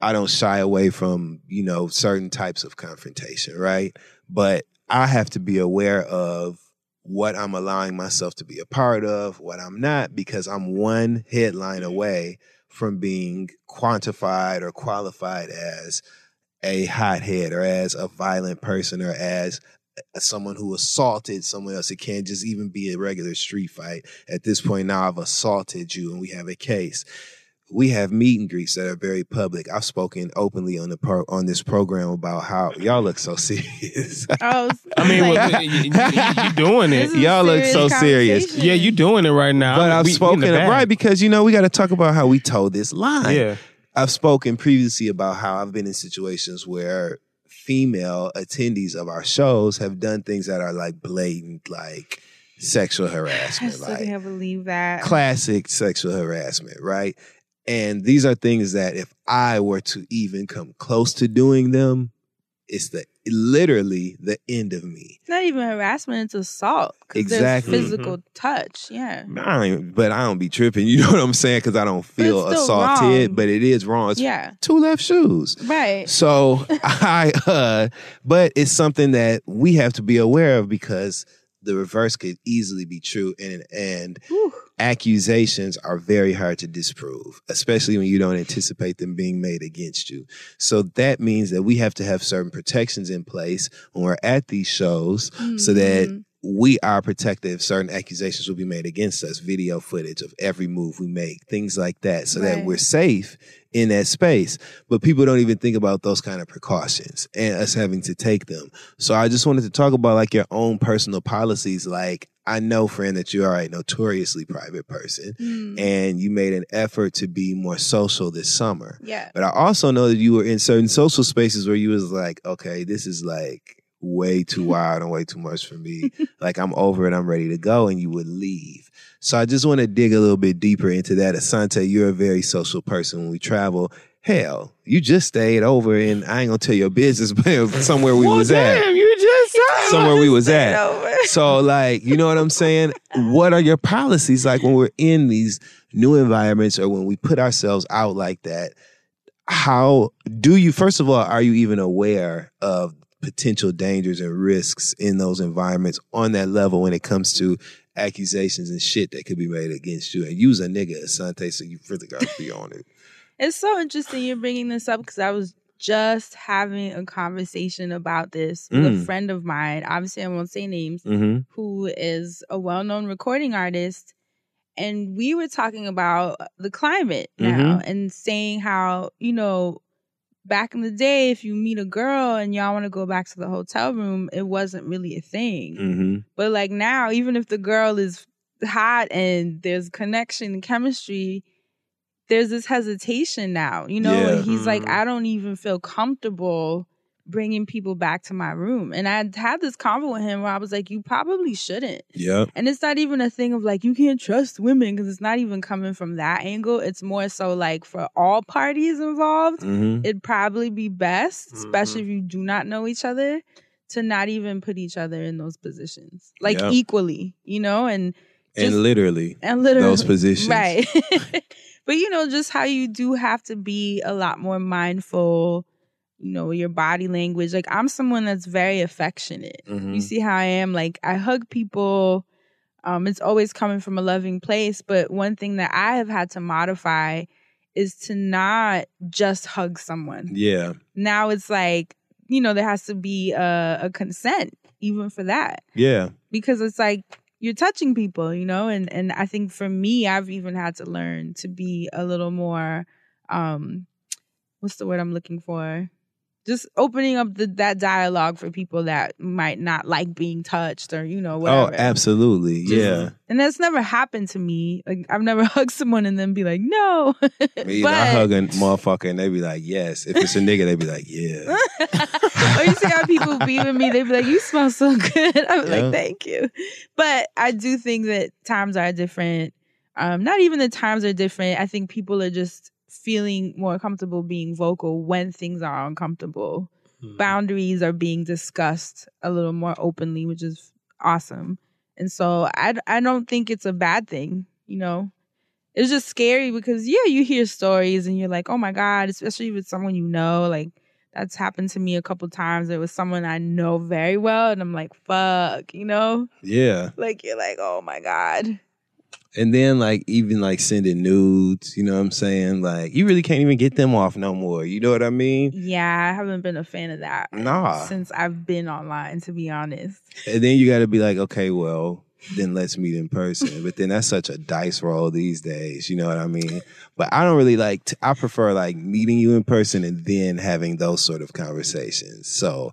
I don't shy away from, you know, certain types of confrontation, right? But I have to be aware of what I'm allowing myself to be a part of, what I'm not, because I'm one headline away from being quantified or qualified as a hothead or as a violent person or as someone who assaulted someone else. It can't just even be a regular street fight. At this point now, I've assaulted you, and we have a case. We have meet and greets that are very public. I've spoken openly on the pro- on this program about how y'all look so *laughs* serious. Oh, *laughs* I mean, like, well, you, you, you doing this it. is a y'all look so serious. Yeah, you doing it right now. but I've We- we spoken the bag. right because you know we got to talk about how we told this line. Yeah. I've spoken previously about how I've been in situations where female attendees of our shows have done things that are like blatant, like sexual harassment. I harassment, still like can't believe that. classic sexual harassment, right? And these are things that if I were to even come close to doing them, it's the literally the end of me. It's not even harassment; it's assault. Exactly. physical touch. Yeah. I don't even, but I don't be tripping. *laughs* You know what I'm saying? Because I don't feel it's still assaulted, wrong. but it is wrong. It's Yeah. two left shoes. Right. So *laughs* I, uh, but it's something that we have to be aware of because the reverse could easily be true, and and Whew. Accusations are very hard to disprove, especially when you don't anticipate them being made against you. So that means that we have to have certain protections in place when we're at these shows, so that Mhm. We are protected if certain accusations will be made against us, video footage of every move we make, things like that, so that we're safe in that space. But people don't even think about those kind of precautions and us having to take them. So I just wanted to talk about like your own personal policies. Like I know, friend, that you are a notoriously private person Mm. and you made an effort to be more social this summer. Yeah. But I also know that you were in certain social spaces where you was like, okay, this is like way too *laughs* wild and way too much for me. like I'm over it, I'm ready to go, and you would leave. So I just want to dig a little bit deeper into that. Asante, you're a very social person when we travel. Hell, you just stayed over and I ain't gonna tell your business, *laughs* but somewhere we was at. You just Somewhere we was at. over. So, like, you know what I'm saying? What are your policies like when we're in these new environments or when we put ourselves out like that? How do you, first of all, are you even aware of potential dangers and risks in those environments on that level when it comes to accusations and shit that could be made against you? And use a nigga, Asante, so you really got to be on it. *laughs* It's so interesting you're bringing this up because I was just having a conversation about this with a Mm. friend of mine. Obviously, I won't say names. Mm-hmm. who is a well-known recording artist and we were talking about the climate now and saying how you know back in the day if you meet a girl and y'all want to go back to the hotel room it wasn't really a thing Mm-hmm. but like now even if the girl is hot and there's connection and chemistry there's this hesitation now you know Yeah. he's like Mhm. i don't even feel comfortable bringing people back to my room and i had this convo with him where i was like you probably shouldn't Yeah. and it's not even a thing of like you can't trust women because it's not even coming from that angle it's more so like for all parties involved Mm-hmm. it'd probably be best especially Mhm. if you do not know each other to not even put each other in those positions like Yep. equally you know and just- And literally, and literally those *laughs* positions. right *laughs* *laughs* but you know just how you do have to be a lot more mindful you know your body language like i'm someone that's very affectionate Mhm. you see how i am like i hug people um it's always coming from a loving place but one thing that i have had to modify is to not just hug someone Yeah. now it's like you know there has to be a, a consent even for that Yeah. because it's like you're touching people, you know, and and I think for me, I've even had to learn to be a little more, um, what's the word I'm looking for? Just opening up the, that dialogue for people that might not like being touched or you know whatever. Oh, absolutely. Just- yeah. And that's never happened to me. Like I've never *laughs* hugged someone and then be like, no. Me either. I hug a motherfucker and they be like, yes. If it's a nigga, they be like, yeah. *laughs* or you see how people be with me, they be like, "You smell so good." I'm Yeah. like, "Thank you," but I do think that times are different. Um, not even the times are different. I think people are just feeling more comfortable being vocal when things are uncomfortable. Mhm. Boundaries are being discussed a little more openly, which is awesome. And so I, I don't think it's a bad thing, you know. It's just scary because yeah, you hear stories and you're like, oh my god, especially with someone you know, like that's happened to me a couple times. It was someone I know very well, and I'm like, fuck, you know, Yeah. like you're like, oh my god, And then like even like sending nudes, you know what I'm saying? Like you really can't even get them off no more. You know what I mean? Yeah, I haven't been a fan of that Nah. since I've been online, to be honest. And then you got to be like, okay, well, then let's meet in person. But then that's such a dice roll these days. You know what I mean? But I don't really like. T- I prefer like meeting you in person and then having those sort of conversations. So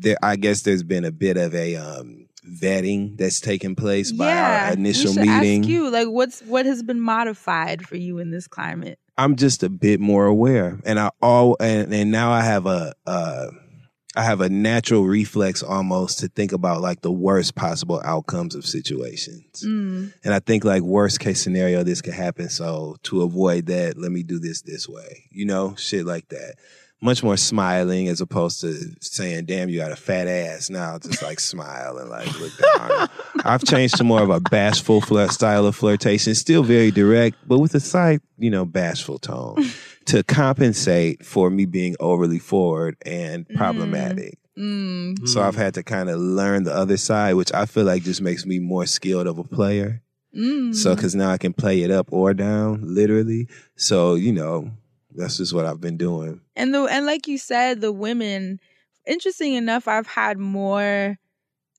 there, I guess there's been a bit of a um, vetting that's taken place by yeah, our initial meeting. Ask you, like, what's what has been modified for you in this climate? I'm just a bit more aware, and I all and, and now I have a uh, I have a natural reflex almost to think about like the worst possible outcomes of situations, Mm. and I think like worst case scenario this could happen. So to avoid that, let me do this this way, you know, shit like that. Much more smiling as opposed to saying, "Damn, you got a fat ass." Now just like *laughs* smile and like look down. I've changed to more of a bashful flirt style of flirtation, still very direct, but with a slight, you know, bashful tone *laughs* to compensate for me being overly forward and problematic. Mm. So I've had to kind of learn the other side, which I feel like just makes me more skilled of a player. Mm. So, cause now I can play it up or down, literally. So, you know, that's just what I've been doing. And the and like you said, the women. Interesting enough, I've had more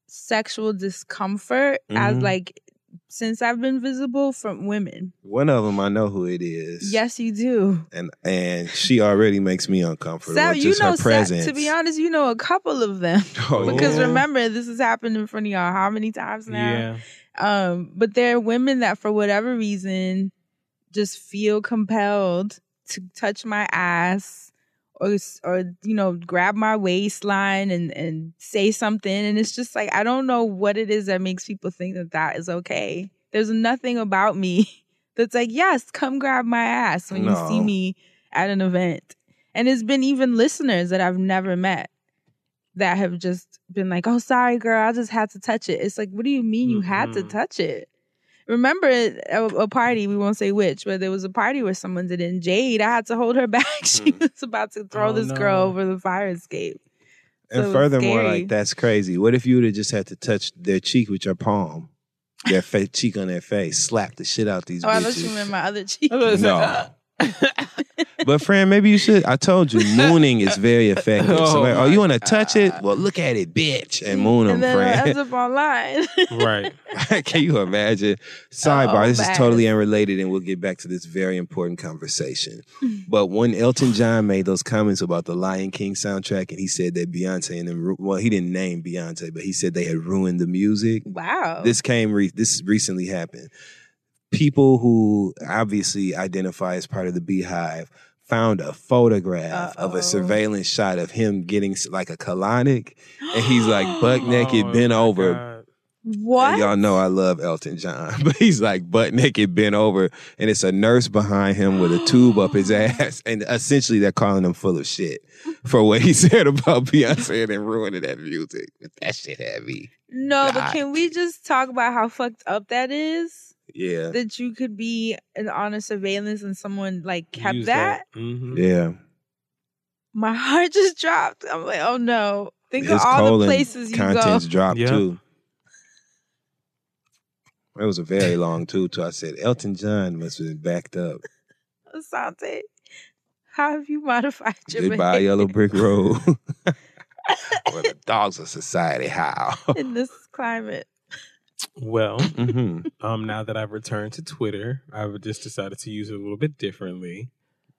sexual discomfort as Mhm. like since I've been visible from women. One of them, I know who it is. Yes, you do. And, and she already makes me uncomfortable. Sab, with you know, her Sab- presence. to be honest, you know a couple of them *laughs* *laughs* Oh, because yeah. remember this has happened in front of y'all how many times now? Yeah. Um, but there are women that for whatever reason just feel compelled to touch my ass or or you know grab my waistline and and say something and it's just like I don't know what it is that makes people think that that is okay. There's nothing about me *laughs* that's like, "Yes, come grab my ass when you see me at an event." And it's been even listeners that I've never met that have just been like, "Oh, sorry, girl, I just had to touch it." It's like, what do you mean you had to Mhm. touch it? Remember a, a party? We won't say which, but there was a party where someone did it. And Jade, I had to hold her *laughs* back. She Hmm. was about to throw Oh, this girl over the fire escape. So And it's furthermore, scary. like that's crazy. What if you would have just had to touch their cheek with your palm, their *laughs* fa- cheek on their face, slap the shit out these Oh, I thought you bitches? meant my other cheek. *laughs* No. But friend, maybe you should. I told you, mooning is very effective. Oh, so, like, oh, you want to touch it? Well, look at it, bitch, and moon them, and then it ends friend. up online. *laughs* right. *laughs* Can you imagine? Sidebar. Oh, this is totally unrelated, and we'll get back to this very important conversation. but when Elton John made those comments about the Lion King soundtrack, and he said that Beyonce and them, well, he didn't name Beyonce, but he said they had ruined the music. wow. This came. Re- this recently happened. People who obviously identify as part of the Beehive found a photograph of Uh-oh. a surveillance shot of him getting like a colonic, and he's like *gasps* butt naked, Oh, bent over. God. what? And y'all know I love Elton John, *laughs* but he's like butt naked, bent over, and it's a nurse behind him with a tube up his *gasps* ass, and essentially they're calling him full of shit for what he *laughs* said about Beyonce and then ruining that music. But that shit had me. no, but can we just talk about how fucked up that is? Yeah, That you could be in- on a surveillance and someone like kept Use that? Mhm. yeah. My *laughs* heart just dropped. I'm like, oh no. Think His of all the places you contents go. dropped Yeah. too. It was a very long too. Too. I said Elton John must have been backed up. Asante, how have you modified your Goodbye, behavior Yellow Brick Road. *laughs* or the dogs of society. How? in this climate? Well, hmm um, now that I've returned to Twitter, I've just decided to use it a little bit differently.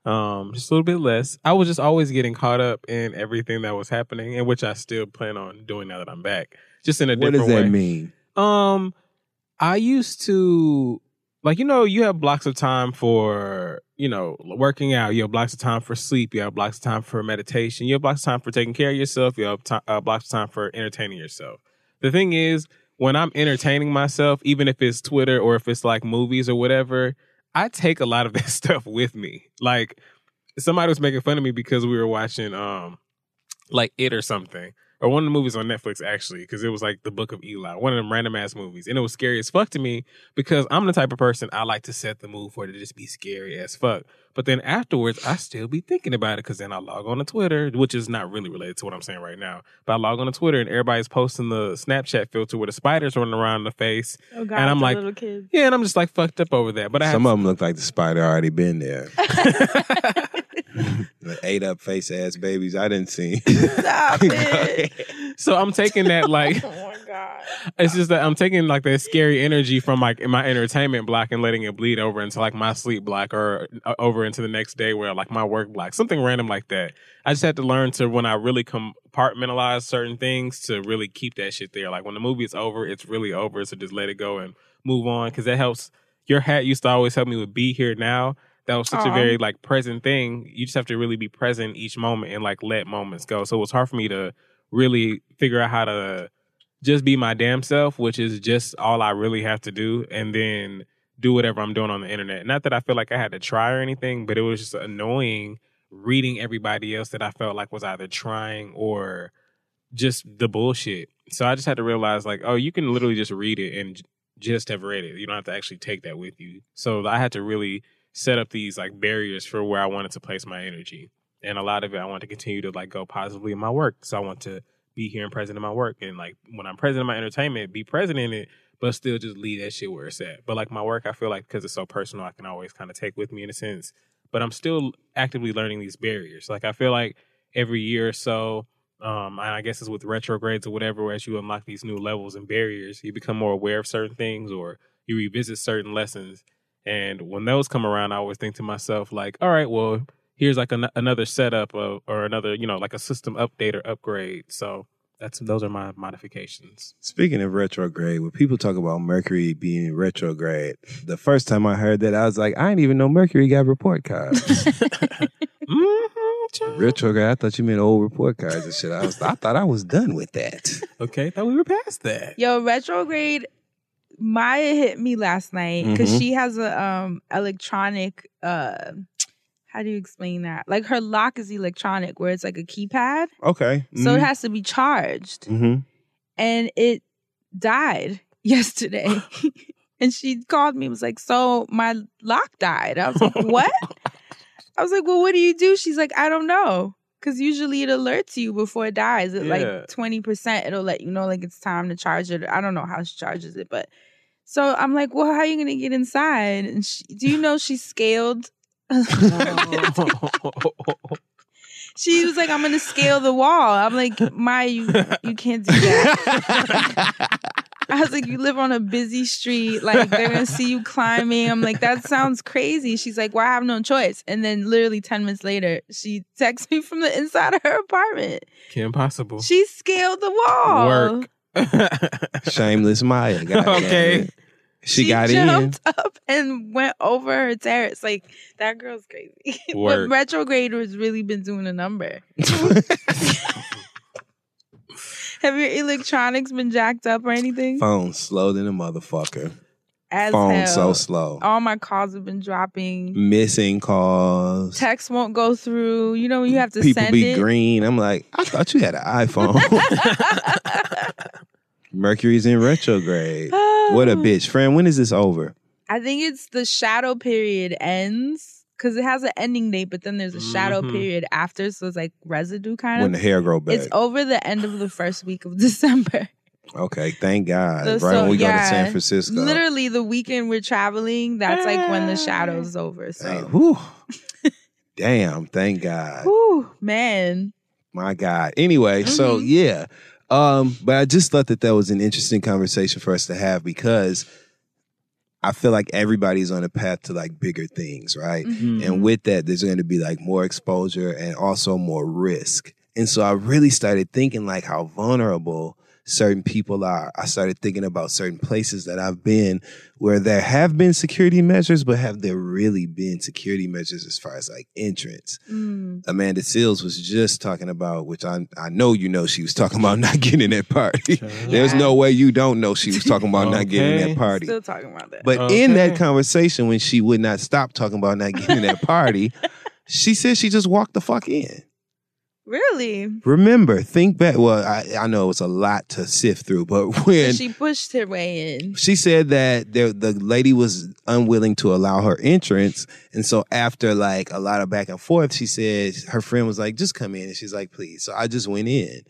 Um, just a little bit less. I was just always getting caught up in everything that was happening, and which I still plan on doing now that I'm back. Just in a What different does that way. mean? Um, I used to like you know you have blocks of time for you know working out. You have blocks of time for sleep. You have blocks of time for meditation. You have blocks of time for taking care of yourself. You have ti uh, blocks of time for entertaining yourself. The thing is, when I'm entertaining myself, even if it's Twitter or if it's like movies or whatever, I take a lot of *laughs* that stuff with me. Like somebody was making fun of me because we were watching um like it or something. or one of the movies on Netflix actually, because it was like the Book of Eli, one of them random ass movies, and it was scary as fuck to me because I'm the type of person I like to set the mood for to just be scary as fuck. But then afterwards, I still be thinking about it because then I log on to Twitter, which is not really related to what I'm saying right now. But I log on to Twitter and everybody's posting the Snapchat filter with the spiders running around in the face, Oh God, and I'm like, little kids. yeah, and I'm just like fucked up over that. But I Some of them look like the spider already been there. *laughs* the ate up face ass babies. I didn't see. *laughs* Stop *laughs* it. so I'm taking that like oh my God. it's just that I'm taking like that scary energy from like my entertainment block and letting it bleed over into like my sleep block or uh, over into the next day where like my work block, something random like that. I just had to learn to when I really compartmentalize certain things to really keep that shit there. Like when the movie is over, it's really over. So just let it go and move on because that helps. Your hat used to always help me with be here now. That was such a very like present thing. You just have to really be present each moment and like let moments go. So it was hard for me to really figure out how to just be my damn self, which is just all I really have to do, and then do whatever I'm doing on the internet. Not that I feel like I had to try or anything, but it was just annoying reading everybody else that I felt like was either trying or just the bullshit. So I just had to realize like, oh, you can literally just read it and just have read it. You don't have to actually take that with you. So I had to really set up these like barriers for where I wanted to place my energy. And a lot of it I want to continue to like go positively in my work. So I want to be here and present in my work. And like when I'm present in my entertainment, be present in it, but still just leave that shit where it's at. But like my work, I feel like because it's so personal, I can always kind of take with me in a sense. But I'm still actively learning these barriers. Like I feel like every year or so, um, and I guess it's with retrogrades or whatever, as you unlock these new levels and barriers, you become more aware of certain things or you revisit certain lessons. And when those come around, I always think to myself, like, all right, well, here's like an- another setup of, or another, you know, like a system update or upgrade. So that's those are my modifications. Speaking of retrograde, when people talk about Mercury being retrograde, the first time I heard that, I was like, I didn't even know Mercury got report cards. *laughs* mm-hmm, retrograde, I thought you meant old report cards and shit. I was, I thought I was done with that. Okay, thought we were past that. Yo, retrograde. Maya hit me last night because Mhm. she has a um electronic. uh How do you explain that? Like her lock is electronic, where it's like a keypad, Okay. so it has to be charged, hmm and it died *laughs* yesterday. *laughs* and she called me, and was like, "So my lock died." I was like, "What?" *laughs* I was like, "Well, what do you do?" She's like, "I don't know." Cause usually it alerts you before it dies. At Yeah. like twenty percent, it'll let you know like it's time to charge it. I don't know how she charges it, but so I'm like, well, how are you gonna get inside? And she, do you know she scaled? *laughs* she was like, I'm gonna scale the wall. I'm like, Maya, you you can't do that. I was like, you live on a busy street, like they're gonna see you climbing. I'm like, that sounds crazy. She's like, well, I have no choice. And then literally 10 minutes later, she texts me from the inside of her apartment. Kim Possible. She scaled the wall. Work. Shameless Maya. *laughs* goddamn Okay. It. She, got in. jumped up and went over her terrace. Like that girl's crazy. *laughs* but Work. retrograde has really been doing a number. *laughs* Have your electronics been jacked up or anything? Phone slow than a motherfucker. As Phone hell. so slow. All my calls have been dropping. Missing calls. Text won't go through. You know when you have to People send be it. green. I'm like, I thought you had an iPhone. *laughs* Mercury's in retrograde. *sighs* What a bitch. Friend, when is this over? I think it's the shadow period ends because it has an ending date, but then there's a shadow Mhm. period after, so it's like residue kind When of. When the hair grow back. It's over the end of the first week of *laughs* December. okay, thank God. So- right so, when we go to San Francisco. Literally, the weekend we're traveling, that's like when the shadow's over. Hey, So, whew. *laughs* Damn, thank God. Whew, man. My God. Anyway, so Mhm. yeah. Um, but I just thought that that was an interesting conversation for us to have because I feel like everybody's on a path to like bigger things, right? Mhm. And with that, there's going to be like more exposure and also more risk. And so I really started thinking like how vulnerable certain people are. I started thinking about certain places that I've been where there have been security measures, but have there really been security measures as far as like entrance? Mm. Amanda Seales was just talking about, which I I know you know she was talking about not getting in that party. *laughs* There's Yeah. no way you don't know she was talking about not getting in that party. Still talking about that. But in that conversation, when she would not stop talking about not getting in that party, *laughs* she said she just walked the fuck in. Really? Remember, think back. Well, I, I know it's a lot to sift through, but *laughs* when she pushed her way in. she said that the the lady was unwilling to allow her entrance, and so after like a lot of back and forth, she said her friend was like, "Just come in," and she's like, "Please." So I just went in,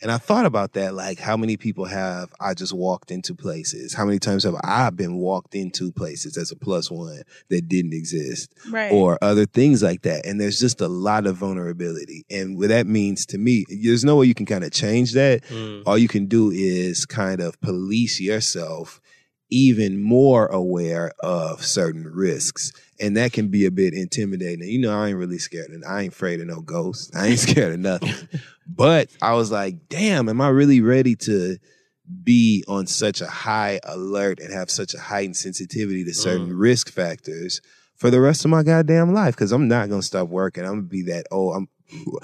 and I thought about that, like how many people have I just walked into places? How many times have I been walked into places as a plus one that didn't exist? Right. or other things like that. And there's just a lot of vulnerability. And what that means to me, there's no way you can kind of change that. Mm. All you can do is kind of police yourself even more aware of certain risks. And that can be a bit intimidating. You know, I ain't really scared and I ain't afraid of no ghosts. I ain't *laughs* scared of nothing. But I was like, damn, am I really ready to be on such a high alert and have such a heightened sensitivity to certain risk factors for the rest of my goddamn life? Because I'm not gonna stop working. I'm gonna be that old. I'm *laughs*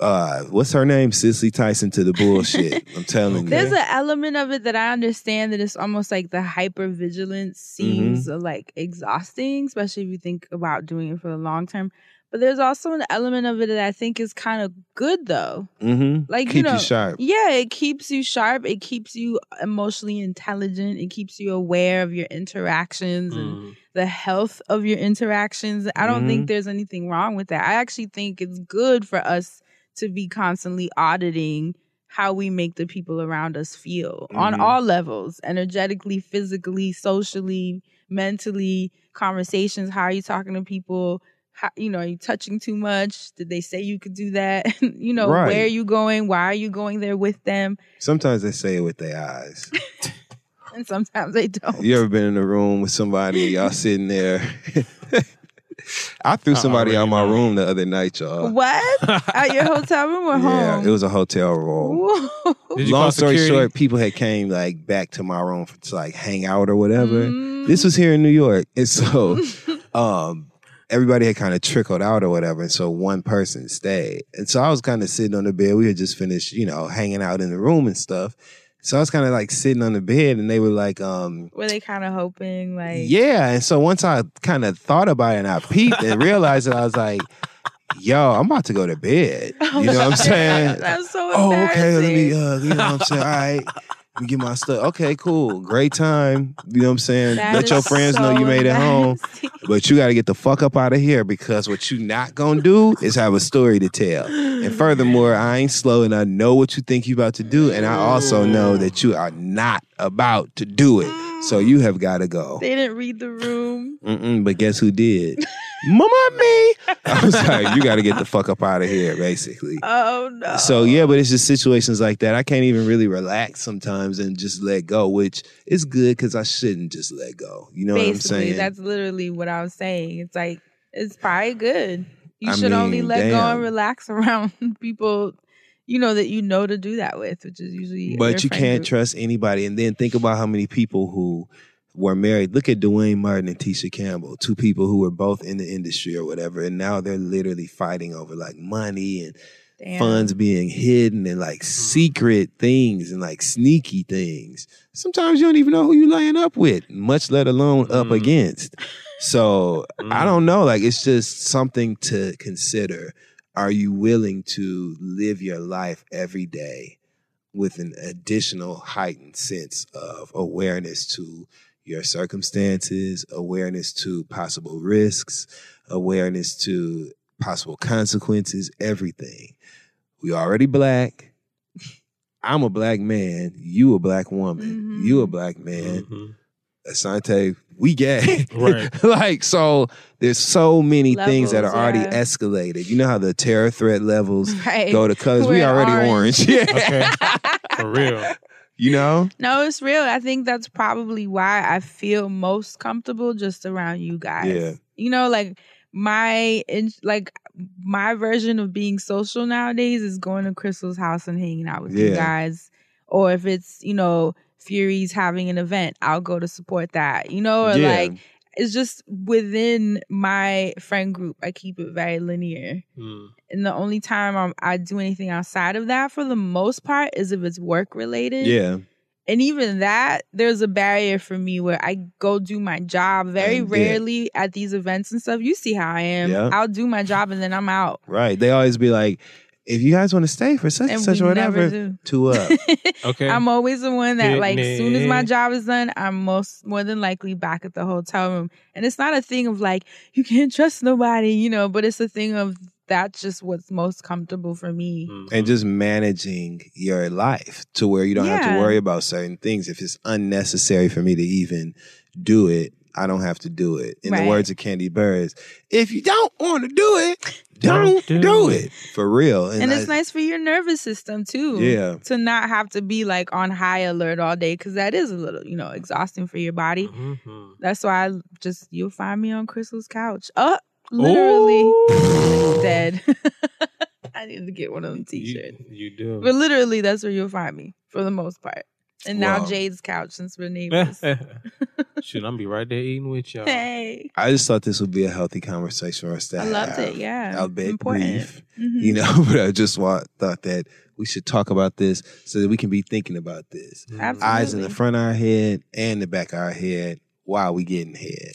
uh what's her name? Cicely Tyson to the bullshit. *laughs* I'm telling you. There's an element of it that I understand that it's almost like the hyper vigilance seems uh, like exhausting, especially if you think about doing it for the long term. But there's also an element of it that I think is kind of good though. mm-hmm. Like Keep you know, you sharp. yeah, it keeps you sharp. It keeps you emotionally intelligent. It keeps you aware of your interactions and Mm. the health of your interactions. I don't Mhm. think there's anything wrong with that. I actually think it's good for us to be constantly auditing how we make the people around us feel on Mhm. all levels energetically, physically, socially, mentally, conversations. How are you talking to people? How, you know, are you touching too much? Did they say you could do that? *laughs* you know, Right. where are you going? Why are you going there with them? Sometimes they say it with their eyes. *laughs* *laughs* And sometimes they don't. You ever been in a room with somebody y'all sitting there? I threw somebody out already my room the other night, y'all. What? At your hotel room or Yeah, home? Yeah, it was a hotel room. Did you Long call story security? short, people had came like back to my room for, to like hang out or whatever. Mm. This was here in New York, and so um, everybody had kind of trickled out or whatever, and so one person stayed, and so I was kind of sitting on the bed. We had just finished, you know, hanging out in the room and stuff. So I was kind of like sitting on the bed, and they were like, um, Were they kind of hoping like yeah. And so once I kind of thought about it and I peeped and realized it, I was like, yo, I'm about to go to bed. *laughs* Oh, You know what I'm saying? That's so Oh, okay. Let me, uh, you know what I'm saying? *laughs* All right. Me get my stuff. Okay, cool. Great time. You know what I'm saying? That Let your friends know you made it home. But you got to get the fuck up out of here because what you not going to do is have a story to tell. And furthermore, I ain't slow and I know what you think you about to do. And I also know that you are not about to do it. So you have got to go. They didn't read the room. Mm-mm, but guess who did? *laughs* Mama me. I was like, you got to get the fuck up out of here, basically. Oh no. So yeah, but it's just situations like that. I can't even really relax sometimes and just let go, which is good because I shouldn't just let go. You know what I'm basically, saying? that's literally what I was saying. It's like it's probably good. You I should only mean, let go and relax *laughs* around people, you know that you know to do that with, which is usually. but you can't group. trust anybody. And then think about how many people who were married. Look at Duane Martin and Tisha Campbell, two people who were both in the industry or whatever, and now they're literally fighting over like money and Damn. funds being hidden and like secret things and like sneaky things. Sometimes you don't even know who you're laying up with, much let alone up Mm. against. So I Mm. don't know. Like it's just something to consider. Are you willing to live your life every day with an additional heightened sense of awareness to your circumstances, awareness to possible risks, awareness to possible consequences, everything. We already black. I'm a black man. You a black woman. Mhm. You a black man. Mhm. Asante, we gay. *laughs* Right. *laughs* like, so there's so many things that are Levels, already yeah. escalated. You know how the terror threat levels *laughs* Right. go to colors? We We're already orange. orange. Yeah. Okay. For real. You know? No, it's real. I think that's probably why I feel most comfortable just around you guys. Yeah. You know, like my like my version of being social nowadays is going to Crissle's house and hanging out with you guys. Or if it's, you know, Fury's having an event, I'll go to support that. You know, or Yeah. like it's just within my friend group, I keep it very linear. Mm. And the only time I'm, I do anything outside of that, for the most part, is if it's work related. Yeah. And even that, there's a barrier for me where I go do my job very And, yeah. rarely at these events and stuff. You see how I am. Yeah. I'll do my job and then I'm out. Right. They always be like, if you guys want to stay for such and, And such we or whatever, two up. *laughs* Okay. I'm always the one that, like, as soon as my job is done, I'm most more than likely back at the hotel room. And it's not a thing of like you can't trust nobody, you know, but it's a thing of that's just what's most comfortable for me. Mhm. and just managing your life to where you don't have to worry about certain things. If it's unnecessary for me to even do it, I don't have to do it. In Right. the words of Kandi Burruss, if you don't want to do it, *laughs* don't, Don't do do, it. it. For real. And, it's I- nice for your nervous system too. Yeah. To not have to be like on high alert all day because that is a little, you know, exhausting for your body. Mhm. That's why I just you'll find me on Crissle's couch. Uh literally Ooh. *laughs* dead. *laughs* I need to get one of them t-shirts. you do. But literally that's where you'll find me for the most part. And now Wow. Jade's couch since we're neighbors. *laughs* Shoot, I'm be right there eating with y'all. hey. I just thought this would be a healthy conversation for us to I have. loved it, yeah. Albeit Important. brief. Mhm. You know, *laughs* but I just want, thought that we should talk about this so that we can be thinking about this. Absolutely. Eyes in the front of our head and the back of our head while we getting head.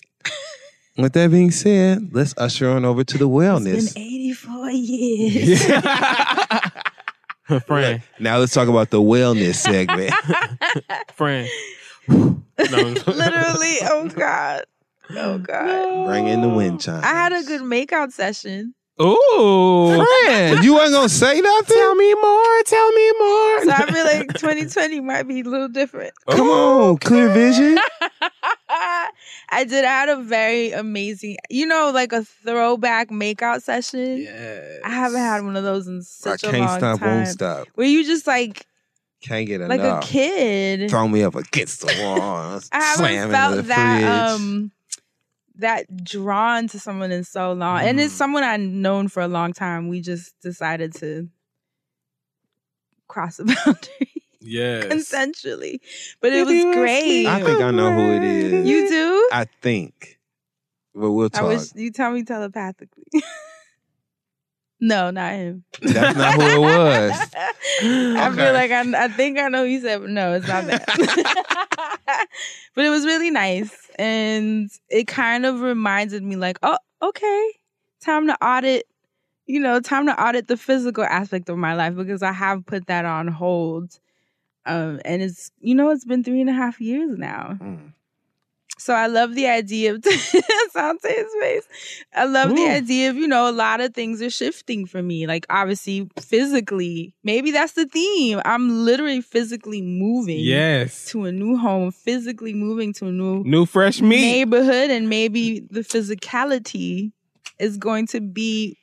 With that being said, let's usher on over to the wellness. It's been 84 years. *laughs* *laughs* friend, Now let's talk about the wellness segment. *laughs* friend. no, *laughs* literally, oh God. Oh God. Bring in the wind chimes. I had a good makeout session. Ooh. friend. You wasn't gonna say nothing. Tell me more. Tell me more. So I feel like 2020 might be a little different. Come on, clear vision. I did. I had a very amazing, you know, like a throwback makeout session. Yes. I haven't had one of those in I such a can't long stop, time. won't stop. Where you just like Can't get like enough. Like a kid. Throw me up against the wall. *laughs* I haven't felt that fridge. um that drawn to someone in so long. And it's Mm. someone I've known for a long time. We just decided to cross the *laughs* boundary Yes. consensually. But it If was you great. I think I know who it is. you do? I think. But we'll I talk. wish you tell me telepathically. *laughs* no, not him. That's not who it was. *laughs* I Okay. feel like I, I think I know who you said, but no, it's not that. *laughs* but it was really nice, and it kind of reminded me, like, oh, okay, time to audit. You know, time to audit the physical aspect of my life because I have put that on hold. Um, and it's you know it's been three and a half years now. Mm. So I love the idea of *laughs* Sante's face. I love the idea of, you know, a lot of things are shifting for me. Like obviously physically. Maybe that's the theme. I'm literally physically moving Yes. to a new home, physically moving to a new New fresh meat. neighborhood and maybe the physicality is going to be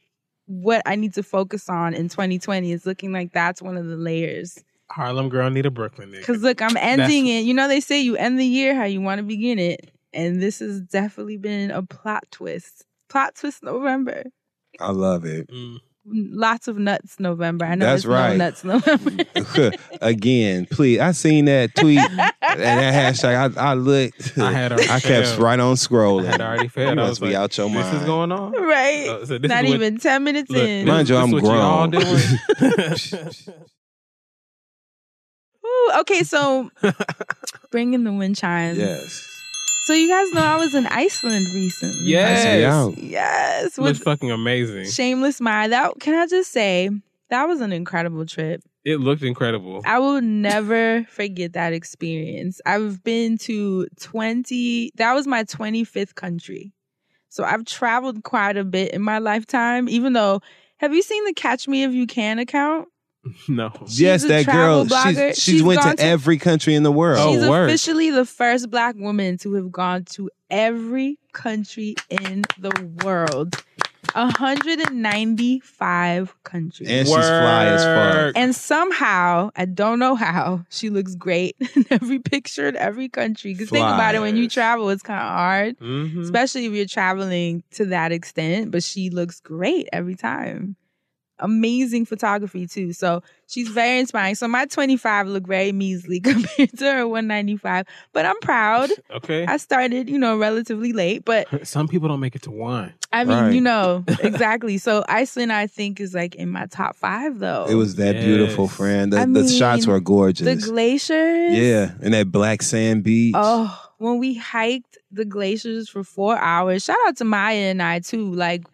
what I need to focus on in 2020. It's looking like that's one of the layers. Harlem girl need a Brooklyn nigga. Cause look, I'm ending it. You know, they say you end the year how you want to begin it. And this has definitely been a plot twist. Plot twist November. I love it. Mm. Lots of nuts November. I know That's right. no nuts November. *laughs* Again, please. I seen that tweet *laughs* and that hashtag. I, I looked. I had already *laughs* I kept failed. right on scrolling. I scrolling. had already failed. You I must was be like, out your This mind. is going on. right. Uh, so Not is what- even 10 minutes Look, in. this- Mind you, this I'm what y'all grown. Doing? Okay, so *laughs* bring in the wind chimes. Yes. So you guys know I was in Iceland recently. Yes. Ice me. Yes. Looks With fucking amazing. Shameless Mind. That can I just say that was an incredible trip. It looked incredible. I will never forget that experience. I've been to 20, that was my 25th country. So I've traveled quite a bit in my lifetime, even though, have you seen the Catch Me If You Can account? *laughs* no. yes, a that girl. blogger. She's, She's she's went to to- every country in the world. Oh, She's word. officially the first black woman to have gone to every country in the world. 195 countries. and she's fly as fuck. Work. And somehow, I don't know how, she looks great *laughs* in every picture in every country. Because think about it, when you travel, it's kind of hard, Mhm. especially if you're traveling to that extent. But she looks great every time. Amazing photography, too. So she's very inspiring. So my 25 look very measly *laughs* compared to her 195. But I'm proud. *laughs* Okay. I started, you know, relatively late, but *laughs* Some people don't make it to one. I mean, Right. you know, exactly. So Iceland, I think, is like in my top five, though. It was that beautiful, friend. The, I the shots were gorgeous. the glaciers. yeah, and that black sand beach. Oh, when we hiked the glaciers for four hours, shout out to Maya and I too. Like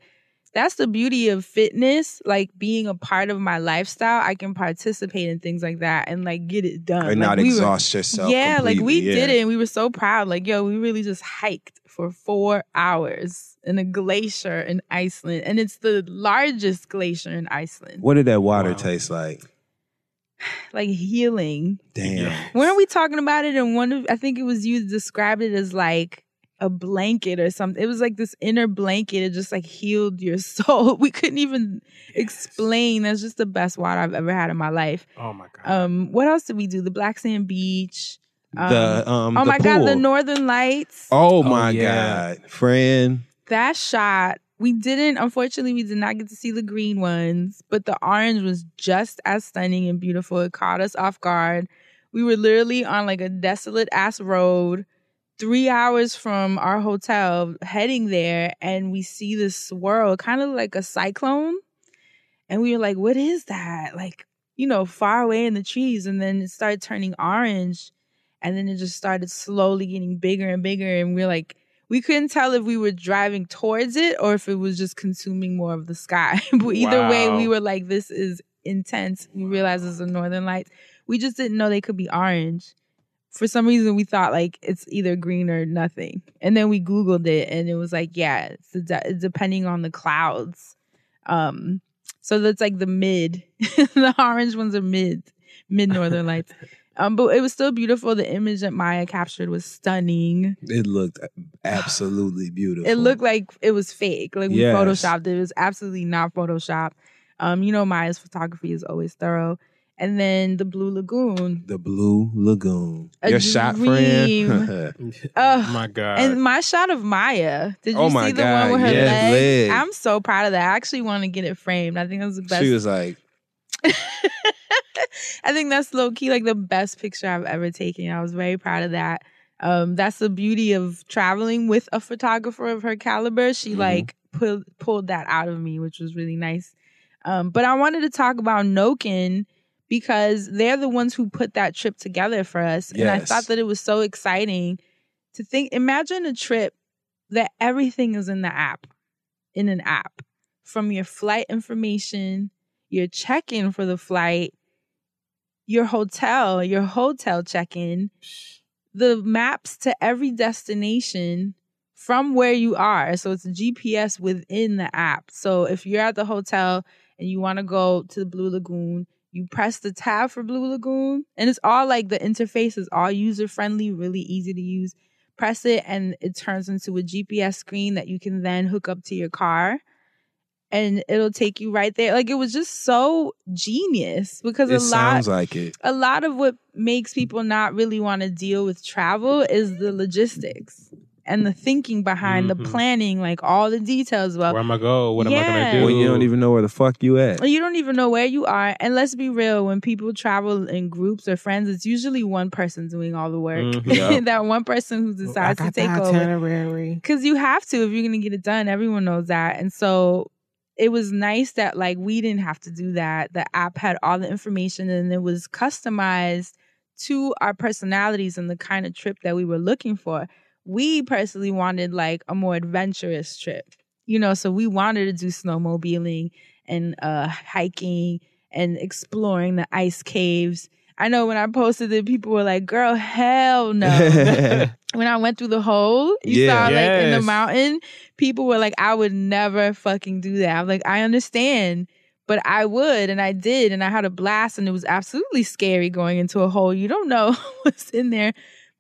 that's the beauty of fitness, like being a part of my lifestyle. I can participate in things like that and like get it done. and Like, not we were- exhaust yourself. yeah, like we completely, did it and we were so proud. Like, yo, we really just hiked for four hours in a glacier in Iceland. And it's the largest glacier in Iceland. What did that water Wow. taste like? *sighs* Like healing. Damn. Weren't we talking about it? And one of I think it was you described it as like a blanket or something. It was like this inner blanket. It just like healed your *laughs* soul. We couldn't even explain. That's just the best water I've ever had in my life. Oh my god. Um, what else did we do? The Black Sand Beach. Um, the um. oh the my god, the. Northern Lights. Oh Oh, my yeah. god, friend. That shot. We didn't, unfortunately, we did not get to see the green ones, but the orange was just as stunning and beautiful. It caught us off guard. We were literally on like a desolate ass road, three hours from our hotel, heading there, and we see this swirl, kind of like a cyclone. And we were like, what is that? Like, you know, far away in the trees. And then it started turning orange. And then it just started slowly getting bigger and bigger. And we are like, we couldn't tell if we were driving towards it or if it was just consuming more of the sky. *laughs* but either way, we were like, this is intense. We realized it's the northern lights. We just didn't know they could be orange. For some reason, we thought like it's either green or nothing. And then we Googled it and it was like, yeah, it's de- depending on the clouds. Um, so that's like the mid. *laughs* the orange ones are mid, mid northern lights. *laughs* Um, but it was still beautiful. The image that Maya captured was stunning. It looked absolutely beautiful. It looked like it was fake. Like we Yes. photoshopped it. It was absolutely not photoshopped Um, you know, Maya's photography is always thorough. And then the Blue Lagoon. the blue lagoon. A Your shot dream. friend. Ugh. *laughs* my god. And my shot of Maya. Did you Oh my see the God, one with her yes, leg? leg. I'm so proud of that. I actually want to get it framed. I think that was the best. she was like, *laughs* I think that's low key like the best picture I've ever taken. I was very proud of that. Um, that's the beauty of traveling with a photographer of her caliber. She Mhm. like pulled pulled that out of me, which was really nice. Um, but I wanted to talk about Noken because they're the ones who put that trip together for us, and I thought that it was so exciting to think. Imagine a trip that everything is in the app, in an app, from your flight information, your check-in for the flight, your hotel, your hotel check-in, the maps to every destination from where you are. So it's a GPS within the app. So if you're at the hotel and you want to go to the Blue Lagoon, you press the tab for Blue Lagoon, and it's all like the interface is all user friendly, really easy to use. Press it, and it turns into a GPS screen that you can then hook up to your car, and it'll take you right there. Like it was just so genius because it a lot sounds like it. a lot of what makes people not really want to deal with travel is the logistics and the thinking behind Mhm. the planning, like all the details about Where am I go? What am I gonna do? When you don't even know where the fuck you at. you don't even know where you are. And let's be real, when people travel in groups or friends, it's usually one person doing all the work. Mhm. *laughs* Yeah. that one person who decides to take over. itinerary. Because you have to if you're gonna get it done. Everyone knows that. And so it was nice that like we didn't have to do that. The app had all the information and it was customized to our personalities and the kind of trip that we were looking for. We personally wanted like a more adventurous trip. You know, so we wanted to do snowmobiling and uh hiking and exploring the ice caves. I know when I posted it, people were like, girl, hell no *laughs* *laughs* when I went through the hole, you Yeah. saw like in the mountain, people were like, I would never fucking do that. I'm like, I understand, but I would, and I did, and I had a blast, and it was absolutely scary going into a hole. You don't know *laughs* what's in there,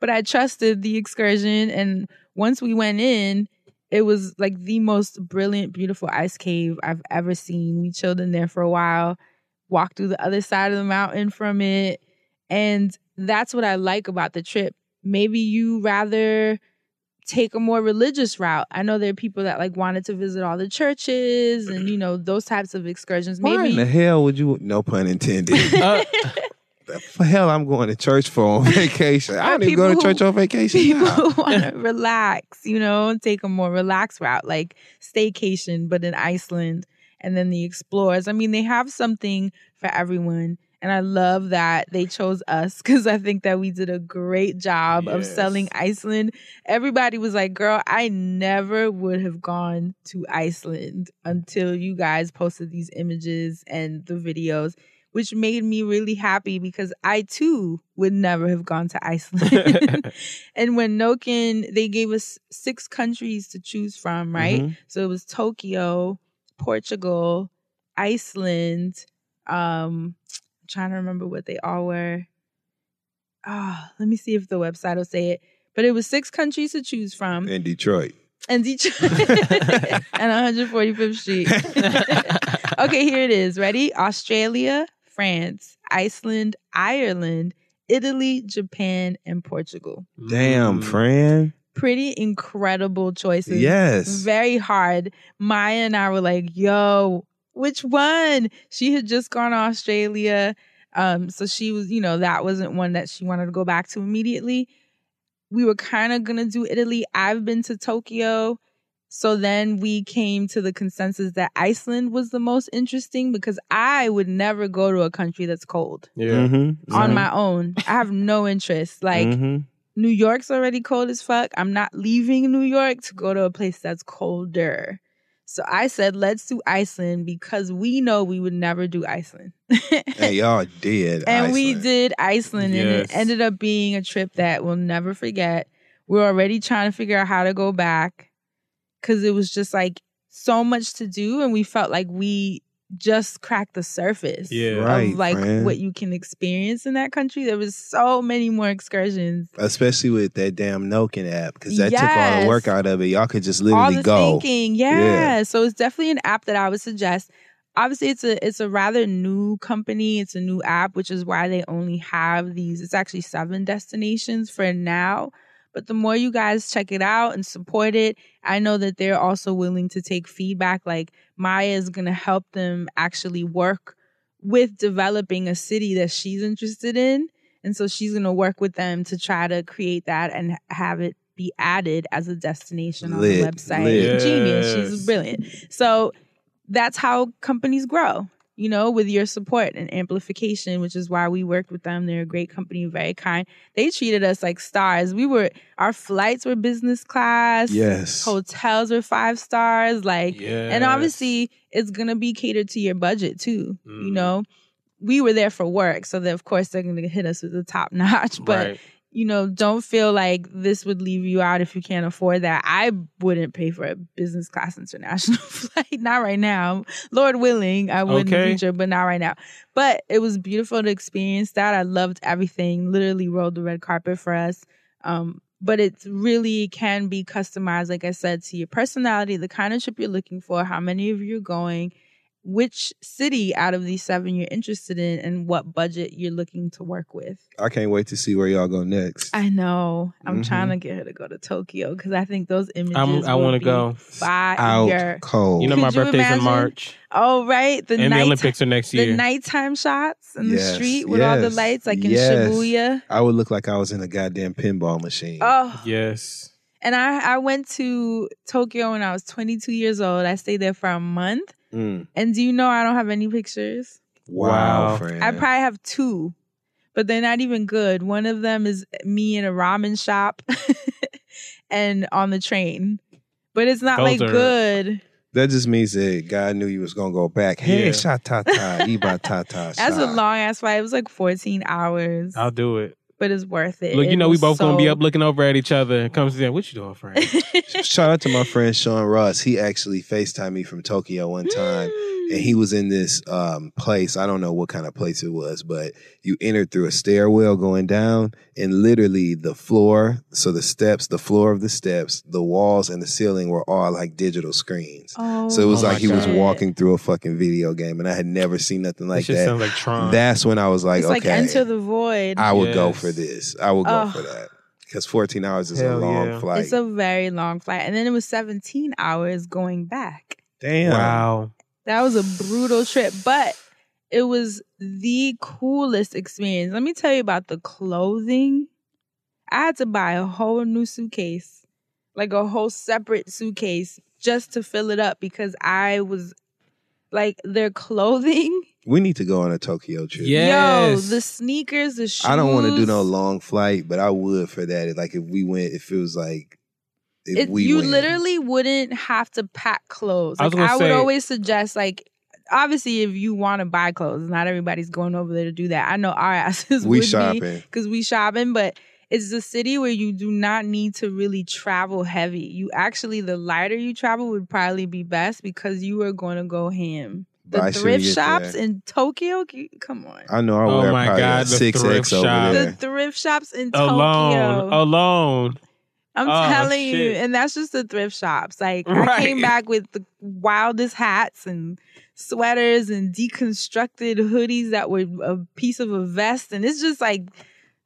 but I trusted the excursion, and once we went in, it was like the most brilliant, beautiful ice cave I've ever seen. We chilled in there for a while, walked through the other side of the mountain from it, and that's what I like about the trip maybe you rather take a more religious route. I know there are people that like wanted to visit all the churches and you know those types of excursions. Why in the hell would you? No pun intended. *laughs* Uh, *laughs* the hell I'm going to church for on *laughs* vacation. I don't even go to church on vacation. people want to relax, you know, and take a more relaxed route, like staycation, but in Iceland, and then the explorers. I mean, they have something for everyone. And I love that they chose us *laughs* because I think that we did a great job of selling Iceland. Everybody was like, girl, I never would have gone to Iceland until you guys posted these images and the videos, which made me really happy because I too would never have gone to Iceland. *laughs* *laughs* and when Noken, they gave us six countries to choose from, right? Mhm. So it was Tokyo, Portugal, Iceland. Um, I'm trying to remember what they all were. Ah, let me see if the website will say it. But it was six countries to choose from, In Detroit. and Detroit *laughs* and 145th Street. okay, here it is. Ready? Australia, France, Iceland, Ireland, Italy, Japan, and Portugal. Damn, Mm. friend. Pretty incredible choices Yes. very hard. Maya and I were like, yo, which one? She had just gone to Australia. Um, so she was, you know, that wasn't one that she wanted to go back to immediately. We were kind of gonna do Italy. I've been to Tokyo. So then we came to the consensus that Iceland was the most interesting because I would never go to a country that's cold Yeah. Mhm. on my own. I have no interest. Like Mhm. New York's already cold as fuck. I'm not leaving New York to go to a place that's colder. So I said, let's do Iceland because we know we would never do Iceland. *laughs* and y'all did. and we did Iceland, and it ended up being a trip that we'll never forget. We're already trying to figure out how to go back because it was just like so much to do, and we felt like we just cracked the surface Yeah. Right, of like friend. what you can experience in that country. There was so many more excursions Especially with that damn Noken app, because that took all the work out of it. Y'all could just all literally the go. thinking yeah. Yeah. so it's definitely an app that i would suggest obviously it's a it's a rather new company it's a new app which is why they only have these it's actually seven destinations for now but the more you guys check it out and support it i know that they're also willing to take feedback like maya is going to help them actually work with developing a city that she's interested in and so she's going to work with them to try to create that and have it be added as a destination on Lit, the website. lit. Genius. Yes. She's brilliant. So that's how companies grow, you know, with your support and amplification, which is why we worked with them. They're a great company, very kind. They treated us like stars. We were, our flights were business class. Yes. Hotels were five stars. Like, and obviously it's going to be catered to your budget too, you Mm. know. We were there for work, so that of course they're going to hit us with the top *laughs* notch. But Right. You know, don't feel like this would leave you out if you can't afford that. I wouldn't pay for a business class international *laughs* flight. Not right now. Lord willing, I would in the future, but not right now. But it was beautiful to experience that. I loved everything. Literally rolled the red carpet for us. Um, but it really can be customized, like I said, to your personality, the kind of trip you're looking for, how many of you are going, which city out of these seven you're interested in, and what budget you're looking to work with. I can't wait to see where y'all go next. I know. I'm Mhm. trying to get her to go to Tokyo because I think those images. I'm- I wanna go. Fire. Out cold. You know Could my you birthday's imagine? in March, Oh right, the and night the Olympics are next year. the nighttime shots in the street with all the yes, lights, like in yes. Shibuya. I would look like I was in a goddamn pinball machine. Oh, yes. and I I went to Tokyo when I was 22 years old. I stayed there for a month, Mm. and do you know I don't have any pictures? Wow, Wow. I probably have two, but they're not even good. One of them is me in a ramen shop *laughs* and on the train. But it's not Those like are- good. that just means that God knew you was gonna go back. Hey, Yeah. sha ta ta, iba ta ta. *laughs* That's a long ass flight. It was like 14 hours, I'll do it. But it's worth it. Look, you It know we was both gonna be up looking over at each other and comes in. What you doing, friend? *laughs* Shout out to my friend Sean Ross. He actually FaceTimed me from Tokyo one time. And he was in this um, place. I don't know what kind of place it was, but you entered through a stairwell going down, and literally the floor, so the steps, the floor of the steps, the walls, and the ceiling were all like digital screens. Oh, So it oh was Oh like my he was walking through a fucking video game, and I had never seen nothing like that. sounds like Tron. That's when I was like, It's like okay, Enter the Void. I would go for this. I would go Oh. for that because 14 hours is Hell a long yeah. flight. it's a very long flight, and then it was 17 hours going back. Damn. wow. That was a brutal trip, but it was the coolest experience. Let me tell you about the clothing. I had to buy a whole new suitcase, like a whole separate suitcase, just to fill it up because I was like, their clothing *laughs* We need to go on a Tokyo trip. Yo, the sneakers, the shoes. I don't want to do no long flight, but I would for that. Like if we went, if it was like, if It, we you went. literally wouldn't have to pack clothes. I was Like, gonna I, would always suggest, like, obviously, if you want to buy clothes, not everybody's going over there to do that. I know our *laughs* asses we would shopping. because we shopping, but it's a city where you do not need to really travel heavy. You actually, the lighter you travel would probably be best because you are going to go ham. The Buy thrift to get shops there. in Tokyo, come on. I know I Oh wear my probably God, the six thrift X over shop. The thrift shops in alone, Tokyo. alone. I'm Oh, telling you, and that's just the thrift shops. Like I came back with the wildest hats and sweaters and deconstructed hoodies that were a piece of a vest, and it's just like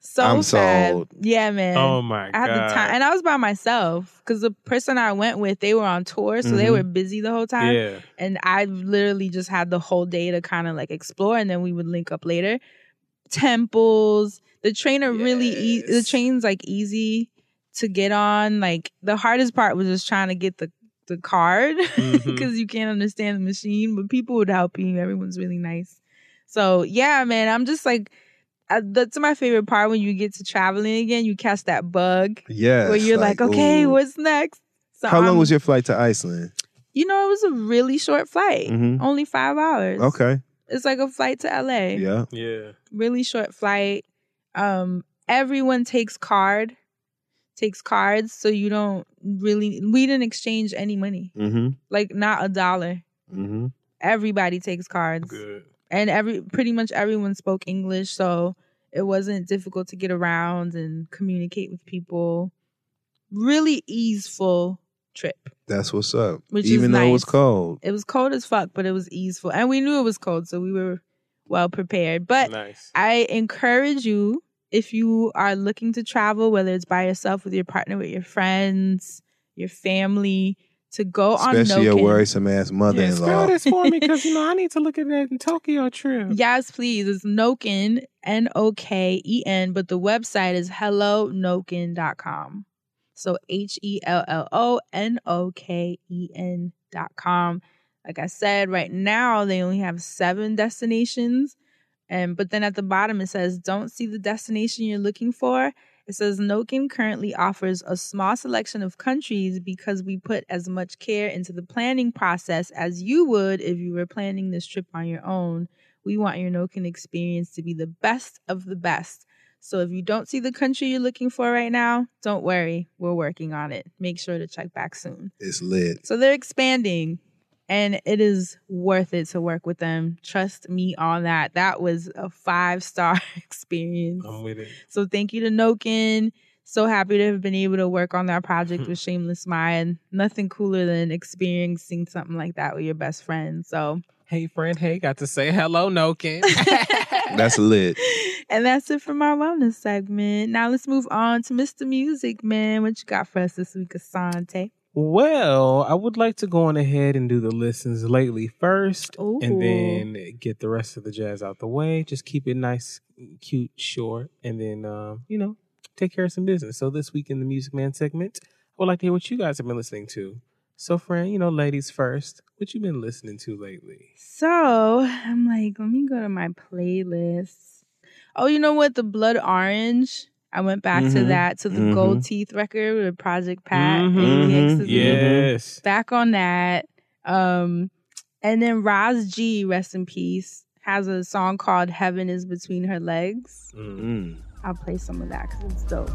so I'm sad. sold. Yeah, man. Oh my I had god! the time, and I was by myself because the person I went with, they were on tour, so they Mhm. were busy the whole time, yeah, and I literally just had the whole day to kind of like explore, and then we would link up later. Temples, the train are really e- the train's like easy to get on. Like the hardest part was just trying to get the the card *laughs* because Mhm. you can't understand the machine, but people would help you. Everyone's really nice. So yeah, man, I'm just like. I, that's my favorite part when you get to traveling again. You catch that bug Yeah. where you're like, okay, ooh. what's next? So How long I'm- was your flight to Iceland? You know, it was a really short flight, Mhm. only five hours. Okay. it's like a flight to LA. Yeah. yeah. Really short flight. Um, everyone takes card, takes cards, so you don't really. We didn't exchange any money, Mm-hmm. like not a dollar. Mm-hmm. Everybody takes cards, Good. and every pretty much everyone spoke English, so it wasn't difficult to get around and communicate with people. Really easeful trip. That's what's up. Which is Even though it was cold. It was cold as fuck, but it was easeful. And we knew it was cold, so we were well prepared. But nice. I encourage you if you are looking to travel, whether it's by yourself, with your partner, with your friends, your family, to go on, Especially your on Noken. worrisome ass Yeah, mother-in-law. spell this for me because you know I need to look at that Tokyo trip. *laughs* Yes, please. It's Noken, N O K E N, but the website is hellonoken.com. So H E L L O N O K E N dot com. Like I said, right now they only have seven destinations. And but then at the bottom it says, don't see the destination you're looking for. It says Noken currently offers a small selection of countries because we put as much care into the planning process as you would if you were planning this trip on your own. We want your Noken experience to be the best of the best. So if you don't see the country you're looking for right now, don't worry. We're working on it. Make sure to check back soon. It's lit. So they're expanding and it is worth it to work with them. Trust me on that. That was a five star *laughs* experience. I'm with it. So thank you to Noken. So happy to have been able to work on that project *laughs* with Shameless Maya. Nothing cooler than experiencing something like that with your best friend. So Hey friend, hey, got to say hello, Noken. *laughs* That's lit. and that's it from our wellness segment. Now let's move on to Mr. Music, man. What you got for us this week, Asante? Well, I would like to go on ahead and do the listens lately first, Ooh. and then get the rest of the jazz out the way. Just keep it nice, cute, short, and then um, you know take care of some business. So this week in the Music Man segment, I would like to hear what you guys have been listening to. So, friend, you know, ladies first. What you been listening to lately? So I'm like, let me go to my playlist. Oh, you know what? The Blood Orange. I went back to Mhm. that to the Mhm. Gold Teeth record with Project Pat. Mhm. APX is Mhm. Yes. back on that. Um, and then Ras G, rest in peace, has a song called "Heaven Is Between Her Legs." Mm. Mm. I'll play some of that because it's dope.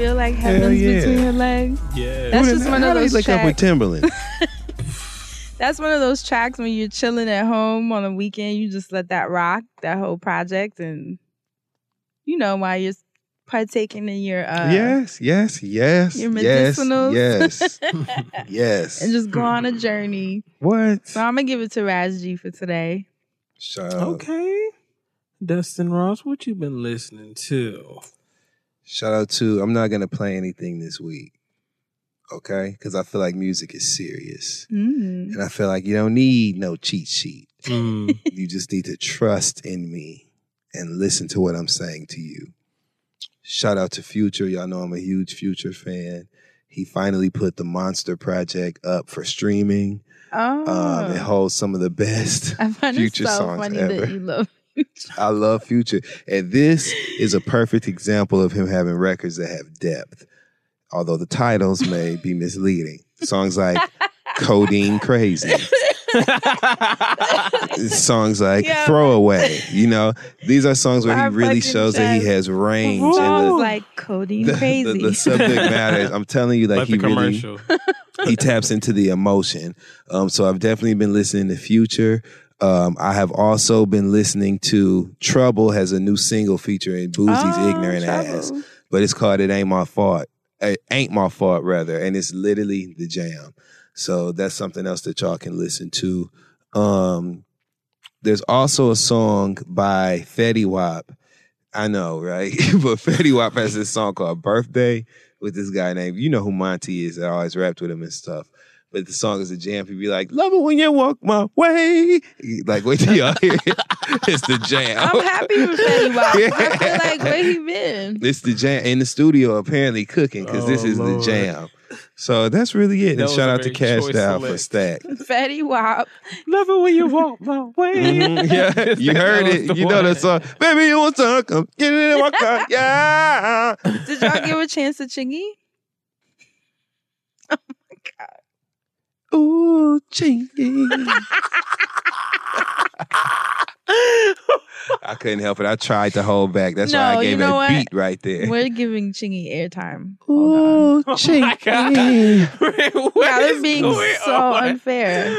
Feel like Hell heaven's yeah. between your legs? Yeah. That's Who just did- one how of did he those link up with. Timbaland. *laughs* That's one of those tracks when you're chilling at home on a weekend, you just let that rock, that whole project, and you know while you're partaking in your uh yes, yes, yes, your yes, medicinals. yes, *laughs* *laughs* yes. and just go on a journey. what? So I'm gonna give it to Ras G for today. Shout out, Okay. Dustin Ross, what you been listening to? Shout out to. I'm not gonna play anything this week, okay? Because I feel like music is serious, Mm. and I feel like you don't need no cheat sheet. Mm. *laughs* you just need to trust in me and listen to what I'm saying to you. Shout out to Future. Y'all know I'm a huge Future fan. He finally put the Monster Project up for streaming. Oh, Um, it holds some of the best I find Future it so songs funny ever. that you love. I love Future. And this is a perfect example of him having records that have depth. Although the titles may *laughs* be misleading. Songs like Codeine Crazy. *laughs* songs like Yeah. Throwaway. You know, these are songs where he really fucking shows that he has range and the, like codeine the, crazy. the, the subject matter. I'm telling you, like, like he the really he taps into the emotion. Um, so I've definitely been listening to Future. Um, I have also been listening to Trouble has a new single featuring Boosie's Oh, Ignorant Ass, but it's called It Ain't My Fault. It ain't my fault, rather, and it's literally the jam. So that's something else that y'all can listen to. Um, there's also a song by Fetty Wap. I know, right? *laughs* but Fetty Wap has this song called Birthday with this guy named, you know who Monty is. I always rapped with him and stuff. But the song is a jam. He'd be like, Love it when you walk my way. Like, wait till y'all hear it. *laughs* It's the jam. I'm happy with Fetty Wap. I Yeah. feel *laughs* like where he been? It's the jam in the studio apparently cooking because this Oh, is Lord. the jam. So that's really it. That and was shout a out to very Cash choice Down for select. Stack. *laughs* Fetty Wap. Love it when you walk my way. Mhm, Yeah, you heard That was it. the You know one. the song. Baby, you want to come get it in my car. Yeah. Did y'all give a chance to Chingy? Oh my god. Ooh, chingy. *laughs* I couldn't help it. I tried to hold back. That's why No, I you gave know a what? beat right there. We're giving Chingy airtime. Hold on. Ooh, *laughs* Oh my chingy. God. *laughs* Yeah, they're being so unfair.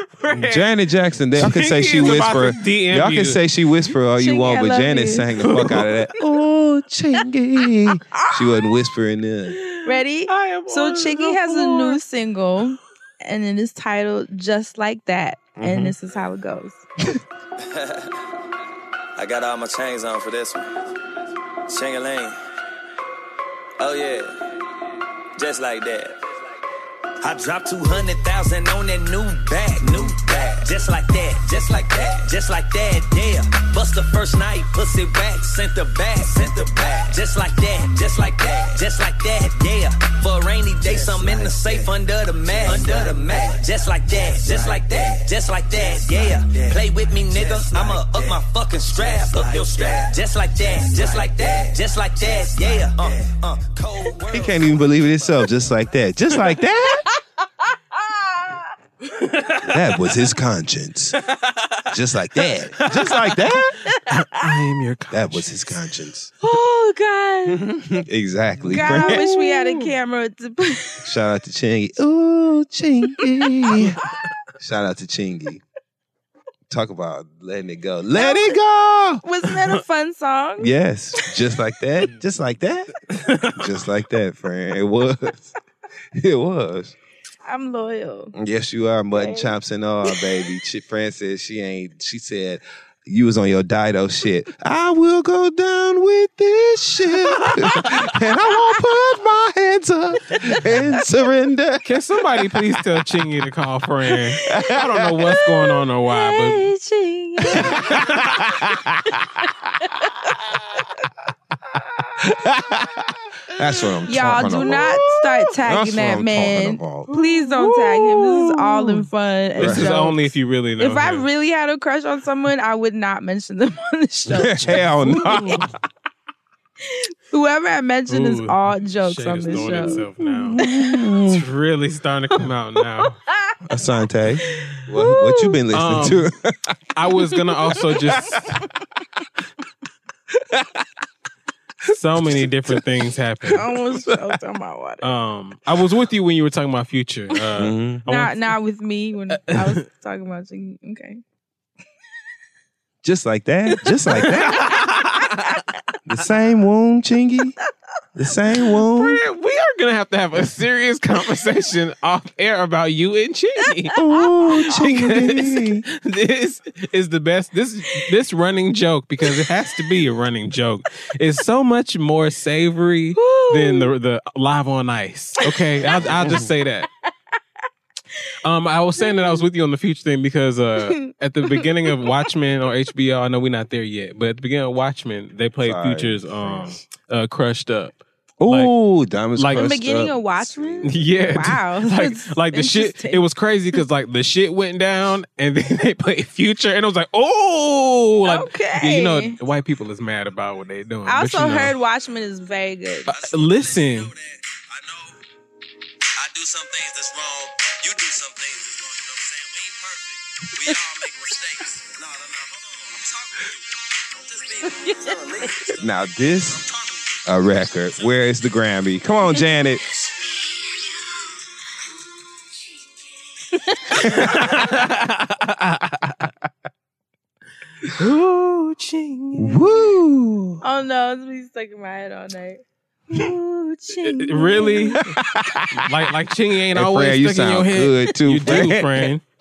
Janet Jackson, y'all can say she whisper. Y'all can say she whisper all you Chingy, want, but Janet you. sang the fuck out of that. Oh, chingy. She wasn't whispering then. Ready? I am So Chingy has a new single, and it is titled "Just Like That," Mhm. and this is how it goes. *laughs* I got all my chains on for this one. Shing-a-ling. Oh yeah. Just like that. I dropped 200,000 on that new bag, new bag. Just like that, just like that, just like that, yeah. Bust the first night, pussy whack, sent the back, sent the back. Just like that, just like that, just like that, yeah. For a rainy day, something in the safe under the mat, under the mat. Just like that, just like that, just like that, yeah. Play with me, nigga. I'ma up my fucking strap, up your strap. Just like that, just like that, just like that, yeah. Uh, uh, cold world. He can't even believe it himself, just like that. Just like that? That was his conscience. Just like that. Just like that? I am your That was his conscience. Oh God! exactly. God, I wish we had a camera to. Shout out to Chingy. Ooh, Chingy. Shout out to Chingy. Talk about letting it go. Let it go. Wasn't that a fun song? Yes, just like that. Just like that. just like that, friend. It was. It was. I'm loyal. Yes, you are. Mutton Right. chops and all, *laughs* baby. Ch- Fran said she ain't. She said you was on your Dido shit. I will go down with this shit, *laughs* and I won't put my hands up and surrender. Can somebody please tell Chingy to call Fran? I don't know what's going on or why, Hey, Chingy. *laughs* *laughs* That's what I'm Y'all talking do about. not start That's tagging what that I'm man. Please don't tag him. This is all in fun. but and this is only if you really know. If I really had a crush on someone, I would not mention them on the show. *laughs* Hell no. *laughs* Whoever I mentioned is all jokes on is this show. itself now. it's really starting to come out now. Asante, what, what you been listening Um, to? I was gonna also just so many different things happen. *laughs* I almost choked on my water. Um, I was with you when you were talking about future. Uh, Mhm. Not want- not with me when I was talking about Chingy. Okay. Just like that. Just like that. *laughs* the same wound, Chingy. The same wound. Friend, we are gonna have to have a serious conversation *laughs* off air about you and Chingy. Ooh, Chingy. this is the best. This this running joke because it has to be a running joke. is so much more savory than the the live on ice. Okay, I'll, I'll just say that. Um, I was saying that I was with you on the future thing because uh, at the beginning of Watchmen on HBO, I know we're not there yet, but at the beginning of Watchmen, they played Sorry. Future's um, uh, "Crushed Up." Ooh, diamonds like- The beginning up. of Watchmen. Yeah, Wow, like like the shit. It was crazy because like the shit went down, and then they played Future, and it was like, oh, like, Okay. yeah, you know, white people is mad about what they're doing. I but, also you know. heard Watchmen is very good. Uh, listen, I know I do some things that's wrong. We all make mistakes. No, no, no. Hold on. I'm talking to you. I'm just being I'm telling Now this talking to you. a record. Where is the Grammy? Come on, Janet. Ooh, ching. Woo! Oh no, it's been stuck in my head all night. Ooh, ching. Really? like like Chingy ain't Hey, always Fran, you stuck in your sound head. good too. you do, friend. *laughs*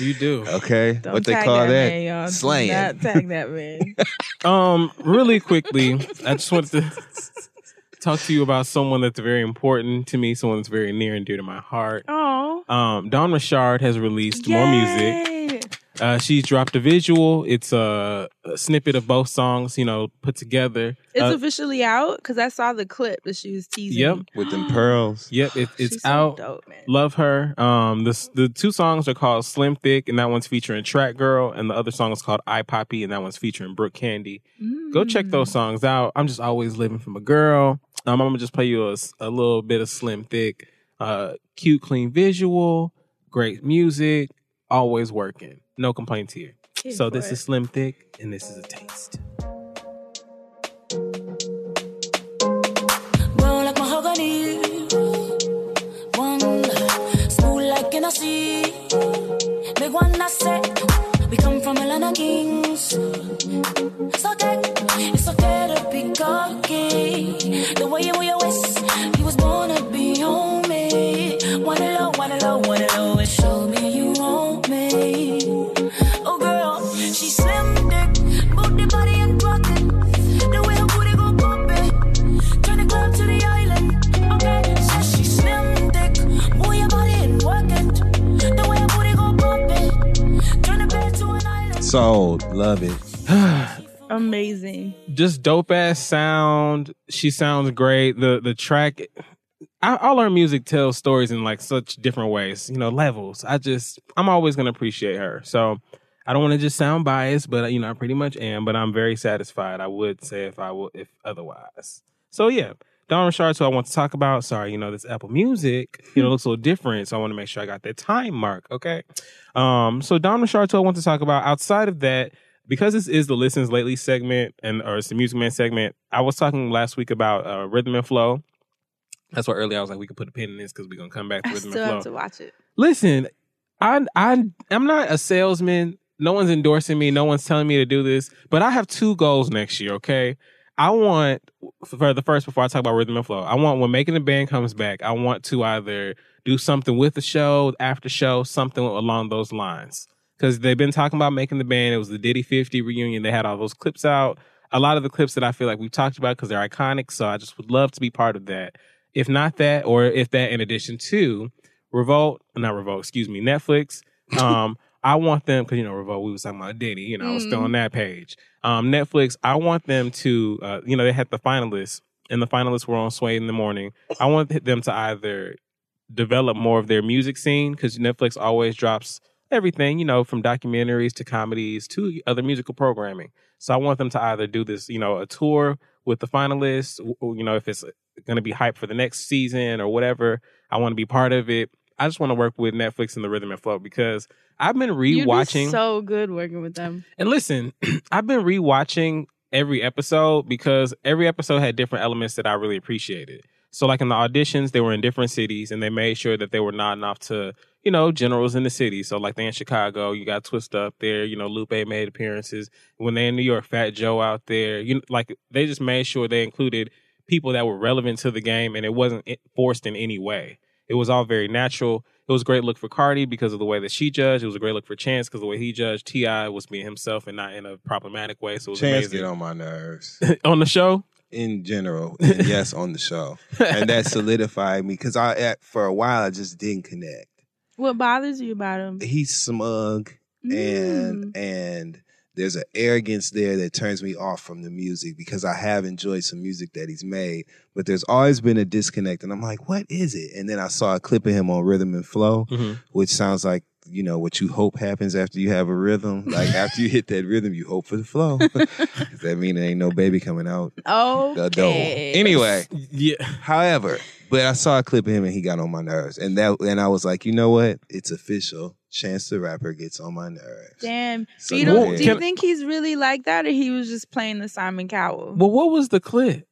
You do. Okay, Don't what they call that, that? man, Slaying. Not tag that man. *laughs* Um, really quickly, I just wanted to talk to you about someone that's very important to me, someone that's very near and dear to my heart. Oh, Um, Dawn Richard has released more music. Uh, she's dropped a visual. It's a, a snippet of both songs, you know, put together. It's Uh, officially out because I saw the clip that she was teasing. Yep. With them pearls. Yep, it, it's She's so out. dope, man. Love her. Um, the the two songs are called Slim Thick, and that one's featuring Trakgirl, and the other song is called I Poppy, and that one's featuring Brooke Candy. Go check Mm. those songs out. I'm just always living from a girl. Um, I'm gonna just play you a little bit of Slim Thick. Uh, cute, clean visual, great music, always working. No complaints here. Here so this it. is Slim Thick, and this is a taste. Brown like mahogany. One smooth like Hennessy. Big one I say. We come from a land of kings. So okay, it's okay to be cocky. The way you Sold. Love it. *sighs* Amazing. just dope ass sound. She sounds great. The the track, I, all her music tells stories in like such different ways. You know, levels. I just I'm always gonna appreciate her. So I don't want to just sound biased, but you know I pretty much am. But I'm very satisfied. I would say if I would if otherwise. So yeah. Dawn Richard, who I want to talk about. Sorry, you know, this Apple Music, you know, looks a little different. So I want to make sure I got that time mark. Okay. Um, so Dawn Richard, who I want to talk about. Outside of that, because this is the listens lately segment and or it's the music man segment i was talking last week about uh, rhythm and flow that's why earlier i was like we could put a pin in this because we're gonna come back to I rhythm still and have flow to watch it. listen i i i'm not a salesman no one's endorsing me no one's telling me to do this but i have two goals next year okay i want for the first before i talk about rhythm and flow i want when making the band comes back i want to either do something with the show after show something along those lines because they've been talking about making the band. It was the Diddy 50 reunion. They had all those clips out. A lot of the clips that I feel like we've talked about because they're iconic. So I just would love to be part of that. If not that, or if that in addition to Revolt, not Revolt, excuse me, Netflix. Um, I want them because you know Revolt. We was talking about Diddy. You know, I was still on that page. Um, Netflix. I want them to. Uh, you know, they had the finalists, and the finalists were on Sway in the morning. I want them to either develop more of their music scene because Netflix always drops everything, you know, from documentaries to comedies to other musical programming. So I want them to either do this, you know, a tour with the finalists, you know, if it's going to be hype for the next season or whatever. I want to be part of it. I just want to work with Netflix and the Rhythm and Flow because I've been rewatching. so good working with them. And listen, *clears throat* I've been rewatching every episode because every episode had different elements that I really appreciated. So, like in the auditions, they were in different cities and they made sure that they were nodding off to, you you know, generals in the city. So like they in Chicago, you got Twist up there. You know, Lupe made appearances when they in New York. Fat Joe out there. You know, like they just made sure they included people that were relevant to the game, and it wasn't forced in any way. It was all very natural. It was a great look for Cardi because of the way that she judged. It was a great look for Chance because the way he judged. Ti was being himself and not in a problematic way. So it was Chance amazing get on my nerves *laughs* on the show. in general, *laughs* and yes, on the show, and that *laughs* solidified me because I at, for a while I just didn't connect. What bothers you about him? He's smug and mm. and there's an arrogance there that turns me off from the music because I have enjoyed some music that he's made, but there's always been a disconnect, and I'm like, what is it? And then I saw a clip of him on Rhythm and Flow, mm-hmm. which sounds like you know what you hope happens after you have a rhythm. Like after you hit that rhythm, you hope for the flow. *laughs* Does that mean there ain't no baby coming out? Oh, door. Anyway, Yeah. However, but I saw a clip of him and he got on my nerves, and that and I was like, you know what? It's official. Chance the Rapper gets on my nerves. Damn. So do you, don't, do you think he's really like that, or he was just playing the Simon Cowell? Well, what was the clip?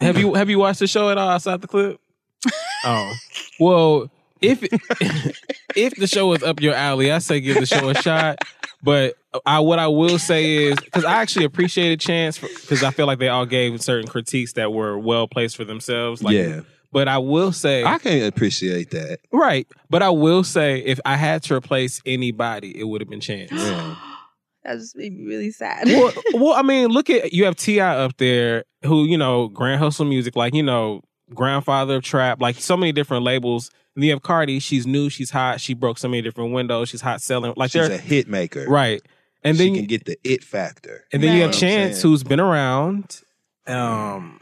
Have you have you watched the show at all outside the clip? *laughs* Oh, well, if *laughs* if the show is up your alley, I say give the show a *laughs* shot. But I what I will say is because I actually appreciated Chance because I feel like they all gave certain critiques that were well placed for themselves. Like, Yeah. But I will say, I can appreciate that. right. But I will say, if I had to replace anybody, it would have been Chance. *gasps* that just made me really sad. well, *laughs* well, I mean, look at you have Ti up there, who you know, Grand Hustle Music, like you know, grandfather of trap, like so many different labels. And then you have Cardi. She's new. She's hot. She broke so many different windows. She's hot selling. Like She's a hit maker. right. And she then can get the it factor. and then you have Chance, who's been around. Um,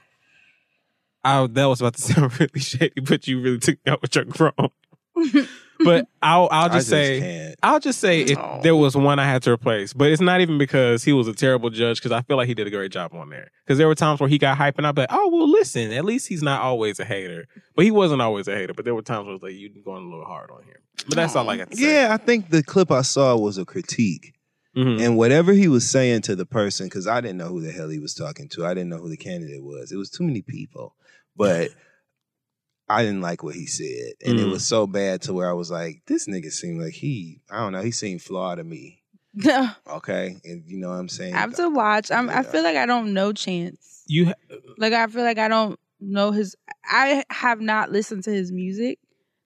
I that was about to *laughs* sound really shady, but you really took me out with your grown. but I'll I'll *laughs* just just say can't. I'll just say if Oh. there was one I had to replace, but it's not even because he was a terrible judge. Because I feel like he did a great job on there. Because there were times where he got hype, and I'd be like, "Oh, well, listen, at least he's not always a hater." But he wasn't always a hater. But there were times where I was like, "You going a little hard on him." But that's all I got to say. Yeah, I think the clip I saw was a critique. Mhm. And whatever he was saying to the person, because I didn't know who the hell he was talking to. I didn't know who the candidate was. It was too many people. But I didn't like what he said. And it Mm. was so bad to where I was like, this nigga seemed like he, I don't know, he seemed flawed to me. I *laughs* Okay. And you know what I'm saying? I have to watch. I'm, I feel like I don't know Chance. You ha- Like I feel like I don't know his. I have not listened to his music,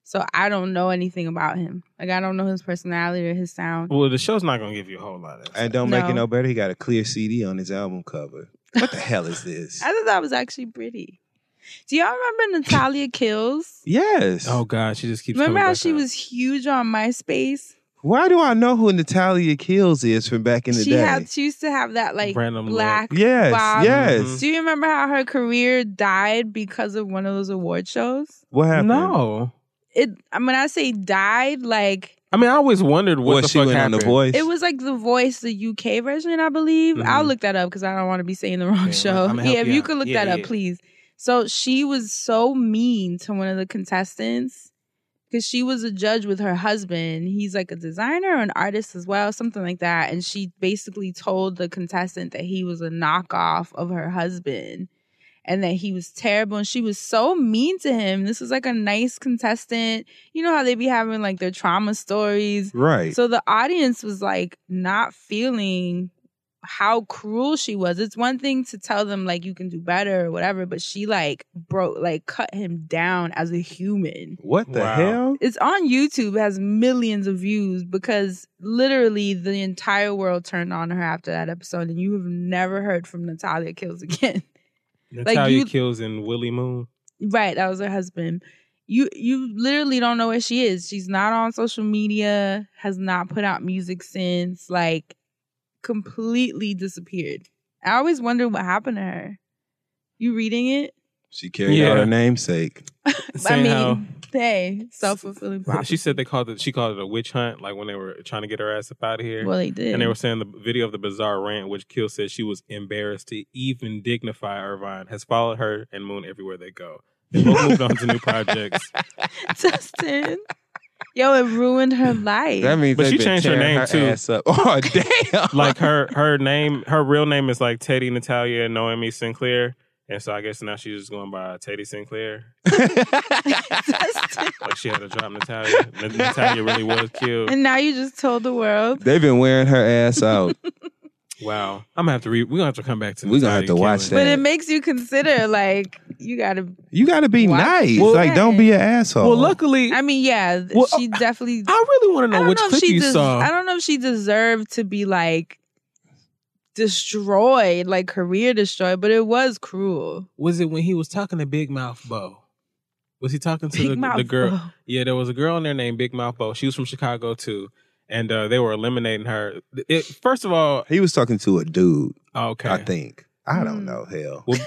so I don't know anything about him. Like I don't know his personality or his sound. well, the show's not gonna give you a whole lot of. And don't make it No. no better. He got a clear CD on his album cover. What the hell is this? *laughs* I thought that was actually pretty. Do y'all remember Natalia *laughs* Kills? Yes. Oh God, she just keeps. Remember how back she up. was huge on MySpace? Why do I know who Natalia Kills is from back in the She day? had she used to have that like Random look. black yes, bob. yes. Mm-hmm. Do you remember how her career died because of one of those award shows? What happened? No, It I mean I say died like I mean, I always wondered what What the she fuck went happened. on the voice? it was like the voice, the UK version, I believe. I'll mm-hmm. look that up because I don't want to be saying the wrong Yeah, show. I'ma Yeah, if you you out. could look Yeah, that up, please. So she was so mean to one of the contestants because she was a judge with her husband. He's like a designer or an artist as well, something like that. And she basically told the contestant that he was a knockoff of her husband and that he was terrible. And she was so mean to him. This was like a nice contestant. You know how they be having like their trauma stories. Right. So the audience was like not feeling how cruel she was. It's one thing to tell them like you can do better or whatever, but she like broke like cut him down as a human. what the Wow. hell? It's on YouTube, it has millions of views because literally the entire world turned on her after that episode and you have never heard from Natalia Kills again. *laughs* Natalia you- kills in Willy Moon. Right, that was her husband. You you literally don't know where she is. She's not on social media, has not put out music since, like completely disappeared. I always wonder what happened to her. You reading it? She carried Yeah. out her namesake. *laughs* I Saying mean, how- hey, self fulfilling prophecy. She said they called it. She called it a witch hunt, like when they were trying to get her ass up out of here. well, they did. and they were saying the video of the bizarre rant, which Kill said she was embarrassed to even dignify Irvine, has followed her and Moon everywhere they go. They both moved on to new projects. *laughs* *laughs* Justin. Yo, it ruined her life. That means But she changed her tearing name, too. Ass up. *laughs* Oh damn! Like her, her name, her real name is like Teddy Natalia Noemi Sinclair, And so I guess now she's just going by Teddy Sinclair. *laughs* *laughs* *laughs* like she had to drop Natalia. Natalia really was killed. And now you just told the world. They've been wearing her ass out. Wow. I'm gonna have to read. We're gonna have to come back to. This. We're gonna have to Natalia watch killing. But it makes you consider like you gotta You got to be Why? nice. Well, like, don't be an asshole. Well, luckily, I mean, yeah, Well, she definitely I really want to know don't which know if clip she you des- saw. I don't know if she deserved to be like destroyed, like career destroyed, but it was cruel. Was it when he was talking to Big Mouth Bo? Was he talking to Big the, Mouth the girl? Bo. Yeah, there was a girl in there named Big Mouth Bo. She was from Chicago too, and uh, they were eliminating her. It, first of all, he was talking to a dude. okay, I think. I Hmm. don't know. Hell. Well,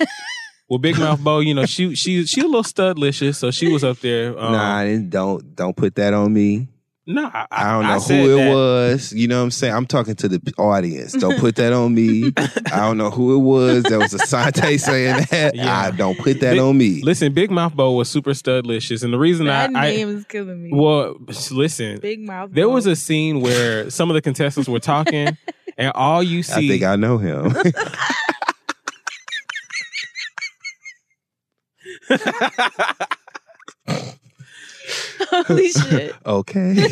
well, Big Mouth Bo, you know she she she a little studlicious, so she was up there. Um, nah, I didn't- don't don't put that on me. No, I, I don't know said who it that. was. You know what I'm saying? I'm talking to the audience. Don't put that on me. *laughs* I don't know who it was. That was Asante *laughs* saying that. Yeah. I don't put that Big- on me. Listen, Big Mouth Bo was super studlicious, and the reason That I, name I is killing me. well, listen, Big mouth. There was a scene where some of the contestants were talking, *laughs* and all you see. I think I know him. *laughs* holy shit. *laughs* okay.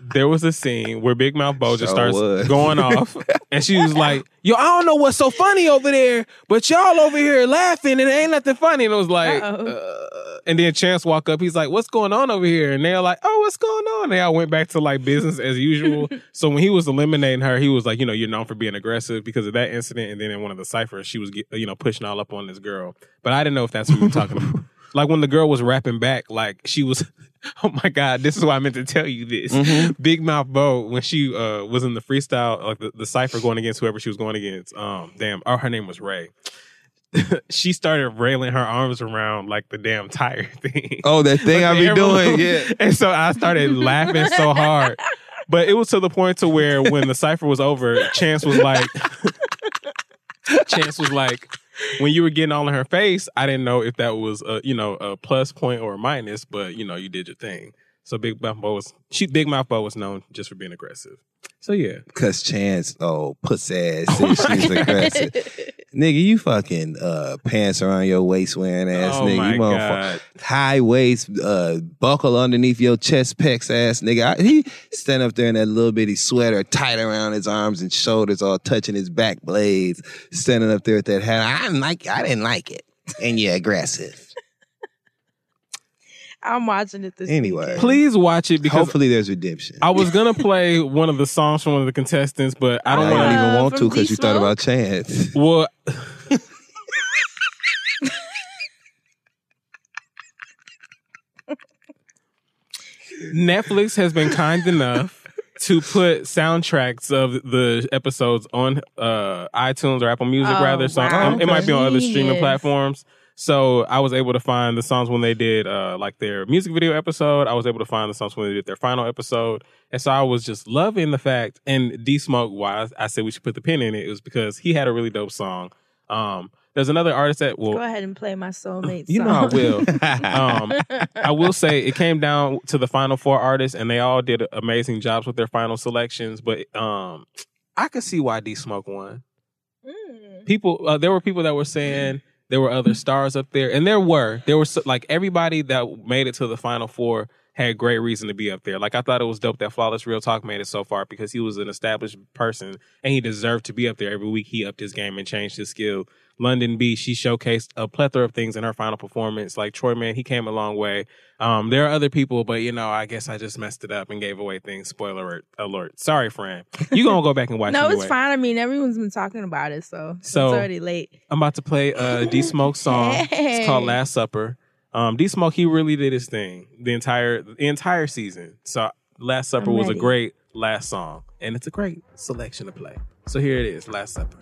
*laughs* there was a scene where Big Mouth Bo just Sure starts was. going off, and she was like, "Yo, I don't know what's so funny over there, but y'all over here laughing, and it ain't nothing funny." And it was like, Uh-oh. uh, and then Chance walk up, he's like, "What's going on over here?" And they're like, "Oh, what's going on?" They all went back to like business as usual. so when he was eliminating her, he was like, "You know, you're known for being aggressive because of that incident." And then in one of the ciphers, she was get- you know pushing all up on this girl, but I didn't know if that's what you were talking about. Like when the girl was rapping back, like she was. *laughs* Oh my God! This is why I meant to tell you this. Big Mouth Bo, when she uh, was in the freestyle, like the, the cipher going against whoever she was going against. Um, damn, oh, her name was Ray. *laughs* she started railing her arms around like the damn tire *laughs* thing. oh, that thing Like I be doing. Yeah. And so I started laughing so hard. But it was to the point to where when the cipher was over, Chance was like, Chance was like, when you were getting all in her face, I didn't know if that was a you know a plus point or a minus, but you know you did your thing. So Big Mouth Bo was she Big Mouth Bo was known just for being aggressive. So yeah, Cause Chance, oh, pussy ass, *laughs* said she's aggressive. Nigga, you fucking uh, pants around your waist wearing ass Oh nigga. my you motherfucker. High waist, uh, buckle underneath your chest pecs ass nigga. I, he stand up there in that little bitty sweater tight around his arms and shoulders, all touching his back blades, standing up there with that hat. I didn't like I didn't like it. And you're aggressive. I'm watching it this Anyway. weekend. please watch it because Hopefully there's redemption. I was gonna play one of the songs from one of the contestants, but I I don't don't want to. even Uh, want to from because you thought D-Smoke? about Chance. *laughs* *laughs* Well, Netflix has been kind enough to put soundtracks of the episodes on uh, iTunes or Apple Music, Oh, rather. So wow. it, it might be on other streaming Genius. platforms. So I was able to find the songs when they did uh, like their music video episode. I was able to find the songs when they did their final episode. And so I was just loving the fact, and D Smoke, why I said we should put the pin in it, it was because he had a really dope song. Um, there's another artist that will Go ahead and play my soulmate. *laughs* you know I will. *laughs* um, I will say it came down to the final four artists, and they all did amazing jobs with their final selections. But um, I could see why D Smoke won. Mm. People, uh, there were people that were saying there were other stars up there, and there were. There so- like everybody that made it to the final four had great reason to be up there. Like I thought it was dope that Flawless Real Talk made it so far because he was an established person and he deserved to be up there every week. He upped his game and changed his skill. Londynn B, she showcased a plethora of things in her final performance. Like Troy Man, he came a long way. Um, there are other people, but you know, I guess I just messed it up and gave away things. Spoiler alert. alert. Sorry, Fran. You gonna go back and watch *laughs* No, anyway. it's fine. I mean, everyone's been talking about it, so, So- it's already late. I'm about to play a *laughs* D Smoke song. It's called Last Supper. Um, D Smoke, he really did his thing the entire the entire season. So Last Supper I'm was a great last song, and it's a great selection to play. So here it is, Last Supper.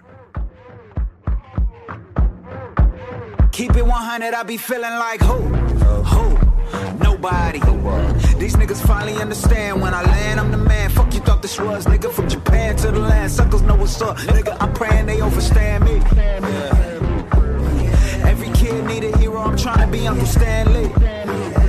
Keep it 100, I be feeling like who? Who? Nobody. These niggas finally understand when I land, I'm the man. Fuck you thought this was, nigga. From Japan to the land, suckers know what's up. Nigga, I'm praying they overstand me. Need a hero, I'm trying to be Uncle Stanley.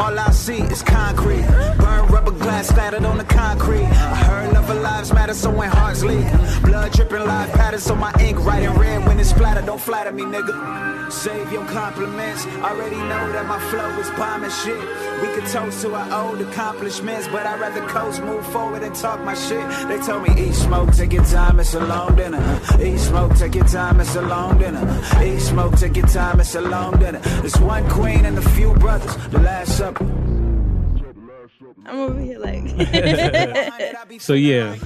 All I see is concrete. Burn rubber glass standing on the concrete. I heard love lives matter, so when hearts leak. Blood dripping live patterns, so my ink writing red when it's splattered. Don't flatter me, nigga. Save your compliments. I already know that my flow is bomb and shit. We could toast to our old accomplishments, but I'd rather coast, move forward, and talk my shit. They told me, eat smoke, take your time, it's a long dinner. Eat smoke, take your time, it's a long dinner. Eat smoke, take your time, it's a long dinner. It's one queen and a few brothers. The last supper. I'm over here like. *laughs* So yeah,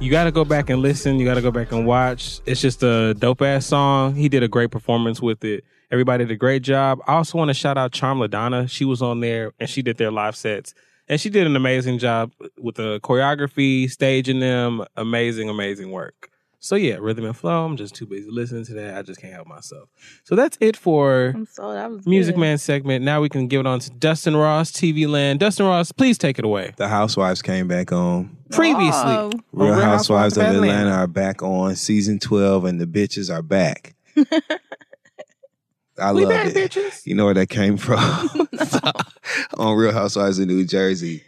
you got to go back and listen. You got to go back and watch. It's just a dope ass song. He did a great performance with it. Everybody did a great job. I also want to shout out Charm LaDonna. She was on there and she did their live sets. And she did an amazing job with the choreography, staging them. Amazing, amazing work. So yeah, rhythm and flow. I'm just too busy listening to that. I just can't help myself. So that's it for I'm so that was Music good. Man segment. Now we can give it on to Dustin Ross, TV Land. Dustin Ross, please take it away. The Housewives came back on. Previously, Oh. on oh, Real Housewives of Atlanta are back on season 12 and the bitches are back. *laughs* I We love it. bitches. You know where that came from? *laughs* *laughs* on Real Housewives of New Jersey.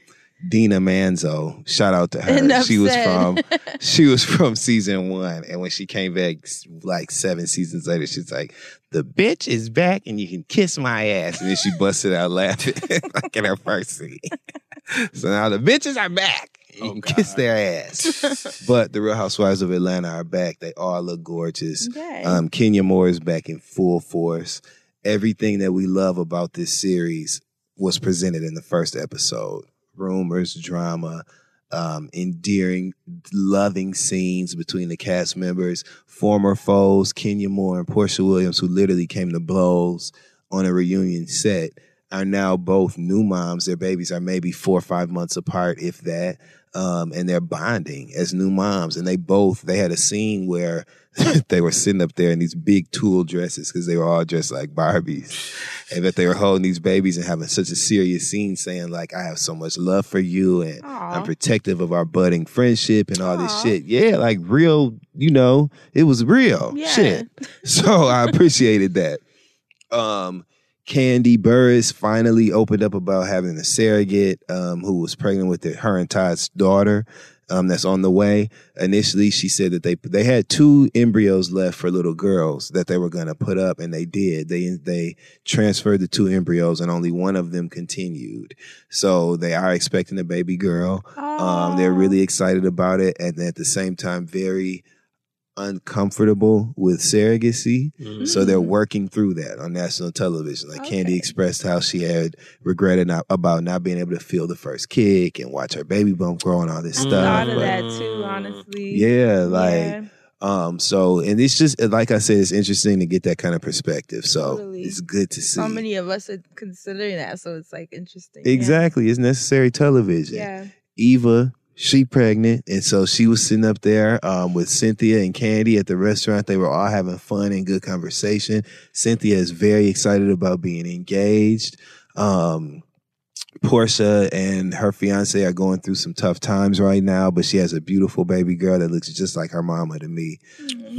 Dina Manzo, shout out to her. Enough she was from *laughs* she was from season one, and when she came back like seven seasons later, she's like, "The bitch is back, and you can kiss my ass." And then she busted out laughing *laughs* like in her first scene. *laughs* so now the bitches are back. You Oh, can kiss their ass. but the Real Housewives of Atlanta are back. They all look gorgeous. Okay. Um, Kenya Moore is back in full force. Everything that we love about this series was presented in the first episode. Rumors, drama, um, endearing, loving scenes between the cast members, former foes, Kenya Moore and Porsha Williams, who literally came to blows on a reunion set, are now both new moms. Their babies are maybe four or five months apart, if that. Um, and they're bonding as new moms. And they both, they had a scene where *laughs* they were sitting up there in these big tulle dresses because they were all dressed like Barbies. And that they were holding these babies and having such a serious scene saying, like, I have so much love for you and I'm protective of our budding friendship and all this shit. Yeah, like real, you know, it was real Yeah. shit. *laughs* So I appreciated that. Um, Kandi Burruss finally opened up about having a surrogate um, who was pregnant with her and Todd's daughter. Um, that's on the way. Initially, she said that they they had two embryos left for little girls that they were going to put up, and they did. They they transferred the two embryos, and only one of them continued. So they are expecting a baby girl. Um, they're really excited about it, and at the same time, very uncomfortable with surrogacy. Mm-hmm. So they're working through that on national television. Like Kandi expressed how she had regretted not, about not being able to feel the first kick and watch her baby bump grow and all this I stuff. thought of But- that too, honestly. yeah, like Yeah. um, so and it's just like I said, it's interesting to get that kind of perspective. So Totally. it's good to see. So many of us are considering that, so it's like interesting. Yeah. Exactly. It's necessary television. Yeah. Eva, she pregnant, and so she was sitting up there um, with Cynthia and Kandi at the restaurant. They were all having fun and good conversation. Cynthia is very excited about being engaged. Um, Porsha and her fiance are going through some tough times right now, but she has a beautiful baby girl that looks just like her mama to me.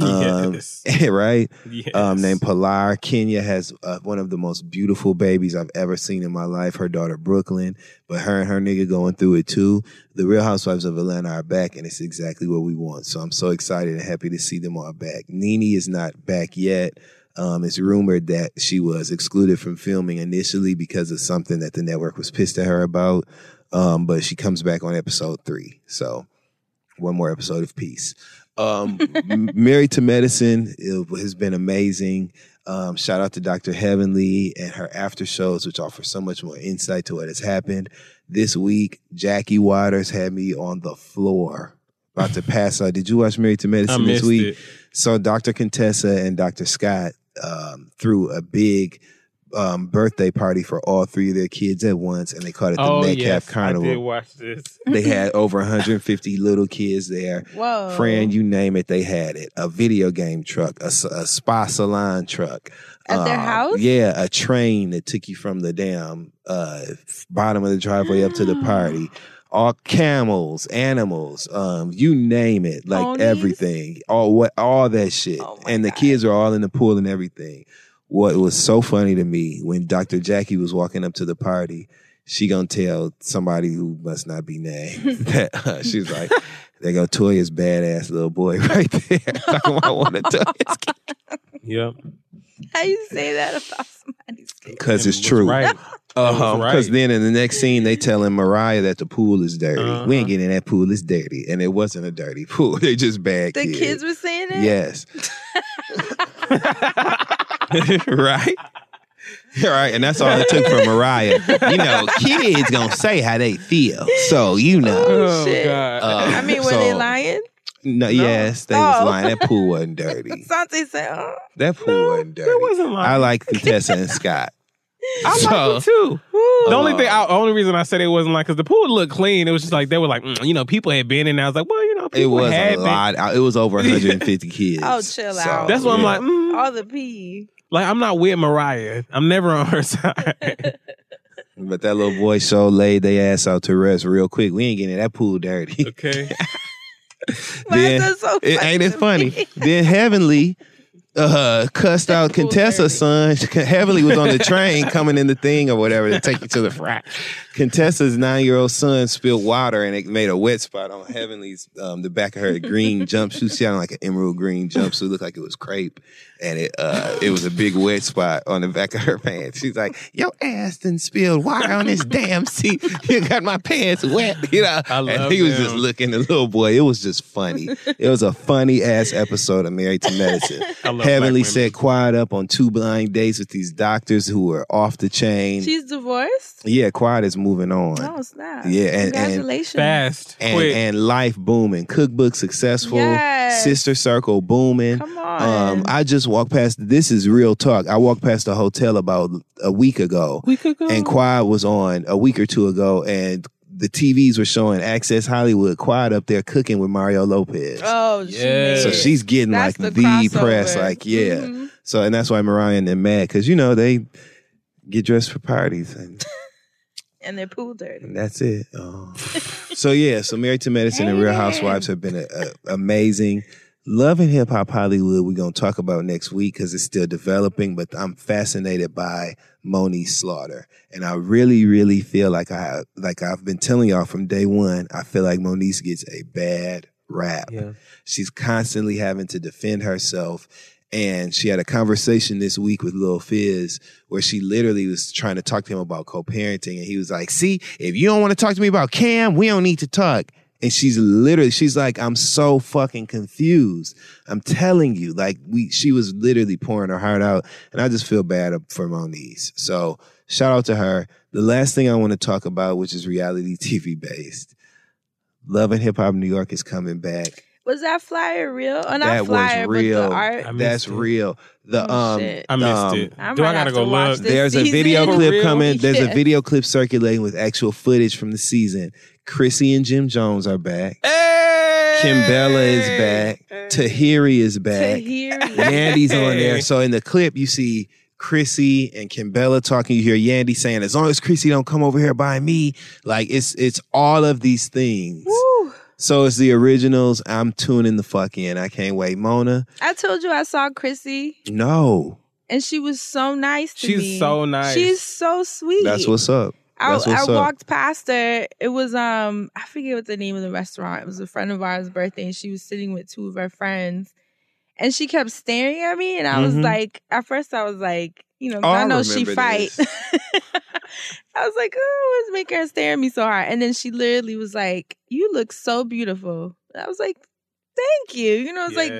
Um, Yes. right? Yes. Um, *laughs* named Pilar. Kenya has uh, one of the most beautiful babies I've ever seen in my life. Her daughter Brooklyn, but her and her nigga going through it too. The Real Housewives of Atlanta are back, and it's exactly what we want. So I'm so excited and happy to see them all back. NeNe is not back yet. Um, it's rumored that she was excluded from filming initially because of something that the network was pissed at her about. Um, but she comes back on episode three. So one more episode of peace. Um, *laughs* Married to Medicine it has been amazing. Um, shout out to Dr. Heavenly and her after shows, which offer so much more insight to what has happened. This week, Jackie Walters had me on the floor, about to pass out. Did you watch Married to Medicine this week? it. So Dr. Contessa and Dr. Scott um, threw a big um, birthday party for all three of their kids at once, and they called it the oh Metcalf yes, Carnival. I did watch this. They had *laughs* over 150 little kids there. Whoa. Friend, you name it, they had it. A video game truck, a spa salon truck. At their um, house? Yeah, a train that took you from the damn uh, bottom of the driveway up to the *gasps* party. All camels, animals, um, you name it, like Ponies? everything, all what, all that shit, Oh and the God. kids are all in the pool and everything. What was so funny to me when Dr. Jackie was walking up to the party, she gonna tell somebody who must not be named *laughs* that uh, she's like, they go Toya's badass little boy *laughs* right there. Talking about one of Toya's Yep. How you say that about somebody's kid? because it's true. Right. *laughs* Uh-huh. right. Because then in the next scene, they telling Mariah that the pool is dirty. We Uh-huh. ain't getting in that pool. It's dirty, and it wasn't a dirty *laughs* pool. They just bad The kids. kids were saying it. Yes. *laughs* right. Right, and that's all it took for Mariah. You know, kids gonna say how they feel, so you know. Oh, shit. God. Uh, I mean, were they lying? No, yes, they was Oh. lying. That pool wasn't *laughs* dirty. Santi said, oh. That pool wasn't dirty. It wasn't lying. I like Contessa and Scott. I So- like it too. Woo. The only thing, I, only reason I said it wasn't like, because the pool looked clean. It was just like they were like, mm, you know, people had been in. there. I was like, well, you know, It was had a been. lot. It was over 150 *laughs* kids. Oh, chill So, out. That's why I'm like, mm, All the pee. like I'm not with Mariah. I'm never on her *laughs* side. *laughs* But that little boy so laid they ass out to rest real quick. We ain't getting that pool dirty. okay. Then- so It, ain't it funny? then Heavenly uh cussed out Pool Contessa's son. Heavenly was on the *laughs* train coming in the thing or whatever to take you to the frat. Contessa's nine year old son spilled water and it made a wet spot on Heavenly's um the back of her green jumpsuit. She had on like an emerald green jumpsuit, looked like it was crepe. And it uh it was a big wet spot on the back of her pants. She's like, Your ass done spilled water on this damn seat. *laughs* You got my pants wet. You know. I and love he was just looking the little boy. It was just funny. it was a funny ass episode of Married to Medicine. *laughs* I love Heavenly black said Quad up on two blind dates with these doctors who were off the chain. She's divorced? yeah, Quad is moving on. Oh, snap. Yeah, and- and- Congratulations. Fast, and quick. and life booming. Cookbook successful. Yes. Sister circle booming. Come on. Um, I just walked past. This is real talk. I walked past the hotel about a week ago, week ago. and Quad was on a week or two ago, and the TVs were showing Access Hollywood. Quad up there cooking with Mario Lopez. oh, Yeah. So she's getting That's like the the, press, like yeah. Mhm. So and that's why Mariah and them mad because you know they get dressed for parties and, *laughs* And they're pool dirty. and that's it. Oh. *laughs* so yeah, so Married to Medicine and Real Housewives have been a, a, amazing. Love and Hip Hop Hollywood we're gonna talk about next week because it's still developing. But I'm fascinated by Moniece Slaughter, and I really, really feel like I have, like I've been telling y'all from day one. I feel like Monique gets a bad rap. Yeah. She's constantly having to defend herself. And she had a conversation this week with Lil Fizz where she literally was trying to talk to him about co-parenting. And he was like, see, if you don't want to talk to me about Cam, we don't need to talk. And she's literally, she's like, I'm so fucking confused. I'm telling you, like we, she was literally pouring her heart out. And I just feel bad for Moniece. So shout out to her. The last thing I want to talk about, which is reality TV based. Love and Hip Hop New York is coming back. Was that flyer real? Or not That flyer, was real. but the art. That's it. real. The Oh, um, shit. I missed um, it. I Do might I gotta to go watch look? this There's a season. video *laughs* clip coming. There's Yeah. a *laughs* video clip circulating with actual footage from the season. Chrissy and Jim Jones are back. Hey! Kimbella is back. Tahiry is back. hear Yandy's on there. So in the clip, you see Chrissy and Kimbella talking. You hear Yandy saying, "As long as Chrissy don't come over here by me, like it's it's all of these things." Woo. So it's the originals. I'm tuning the fuck in. I can't wait. Mona, I told you I saw Chrissy no, and she was so nice to She's me. so nice. She's so sweet. that's what's up. I, I walked past her. It was um I forget what the name of the restaurant. It was a friend of ours' birthday, and she was sitting with two of her friends, and she kept staring at me, and I was Mhm. like, at first I was like, you know, Oh, I I know she remember fight. *laughs* I was like, oh, what's making her stare at me so hard? And then she literally was like, "You look so beautiful." I was like, "Thank you." You know, it's like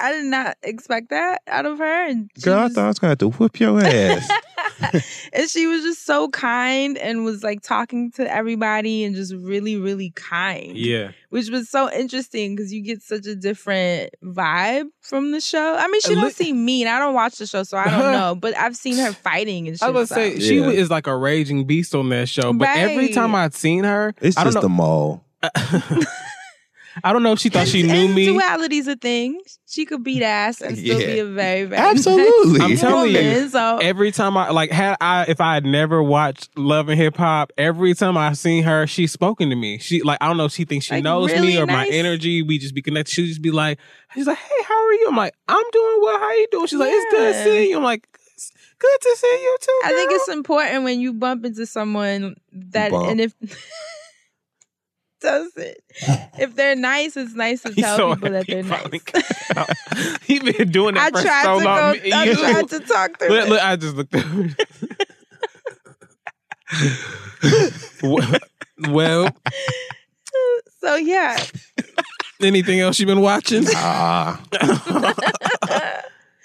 I did not expect that out of her, and she Girl, I was- thought I was gonna have to whoop your *laughs* ass. and she was just so kind and was like talking to everybody and just really, really kind. yeah. Which was so interesting because you get such a different vibe from the show. I mean, she uh, don't li- seem mean. I don't watch the show, so I don't *laughs* know. But I've seen her fighting and shit. I was gonna say so. she Yeah. is like a raging beast on that show, but every time I'd seen her, It's I don't just know. the mall. *laughs* I don't know if she thought she And- knew and me. Duality's a thing. She could beat ass and still Yeah. be a very, very Absolutely. I'm telling you, woman, So Every time I like had I if I had never watched Love and Hip Hop, every time I've seen her, she's spoken to me. She like I don't know if she thinks she Like, knows really me or my energy. We just be connected. She'll just be like, she's like, hey, how are you? I'm like, I'm doing well. How you doing? She's like, it's good Yeah. seeing you. I'm like, Good to see you too. I think it's important when you bump into someone that, Bump. and if *laughs* does it, *laughs* if they're nice, it's nice to tell so people that *laughs* they're nice. finally got. *laughs* He been doing I that for tried so to long. go. I You- tried to talk through Look, it. look, I just looked at him. well, well, So yeah, anything else you've been watching? Ah,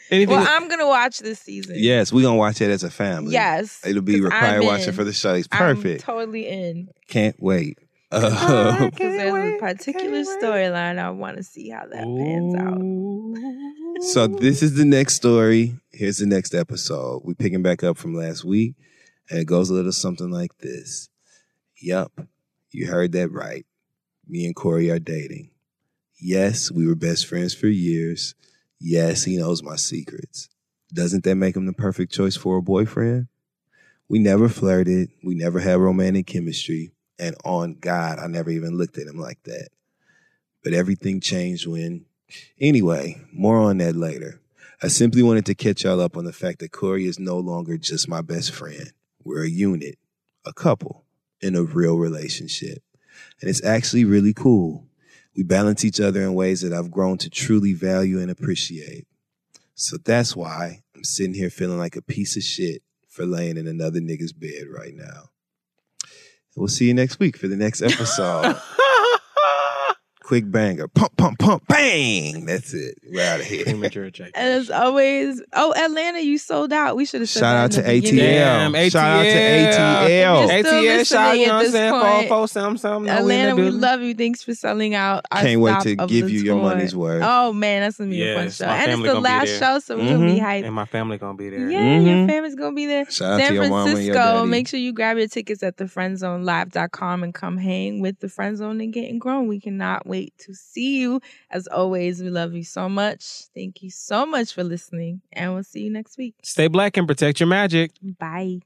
Anything? well, I'm gonna watch this season. yes, we're gonna watch it as a family. Yes, it'll be required watching for the show. It's I'm perfect. totally in Can't wait. Uh, because there's a particular storyline. I want to see how that pans out. so this is the next story. Here's the next episode. We're picking back up from last week, and it goes a little something like this. Yup, you heard that right. Me and Corey are dating. Yes, we were best friends for years. Yes, he knows my secrets. Doesn't that make him the perfect choice for a boyfriend? We never flirted. We never had romantic chemistry. And on God, I never even looked at him like that. But everything changed when. Anyway, more on that later. I simply wanted to catch y'all up on the fact that Corey is no longer just my best friend. We're a unit, a couple, in a real relationship. And it's actually really cool. We balance each other in ways that I've grown to truly value and appreciate. So that's why I'm sitting here feeling like a piece of shit for laying in another nigga's bed right now. We'll see you next week for the next episode. *laughs* Quick banger. Pump, pump, pump, bang. That's it. We're out of here. Premature ejaculation. *laughs* And as always, oh Atlanta, you sold out. We should have said Shout out to in the. ATL. Shout out to ATL. ATL. If you're still ATL, shout listening you know what I'm this saying? Four, point, four, something, something. Atlanta, we love. love you. Thanks for selling out. Our Can't wait to give the you your money's worth. Oh man, that's gonna be a fun show. And it's the last show, so we're gonna be Mhm. hyped. And my family gonna be there. Yeah, Mhm. your family's gonna be there. Shout out San to your mom and your Francisco, make sure you grab your tickets at thefriendzonelive.com and come hang with the Friend Zone and Getting Grown. We cannot wait to see you. As always, we love you so much. Thank you so much for listening, and we'll see you next week. Stay black and protect your magic. Bye.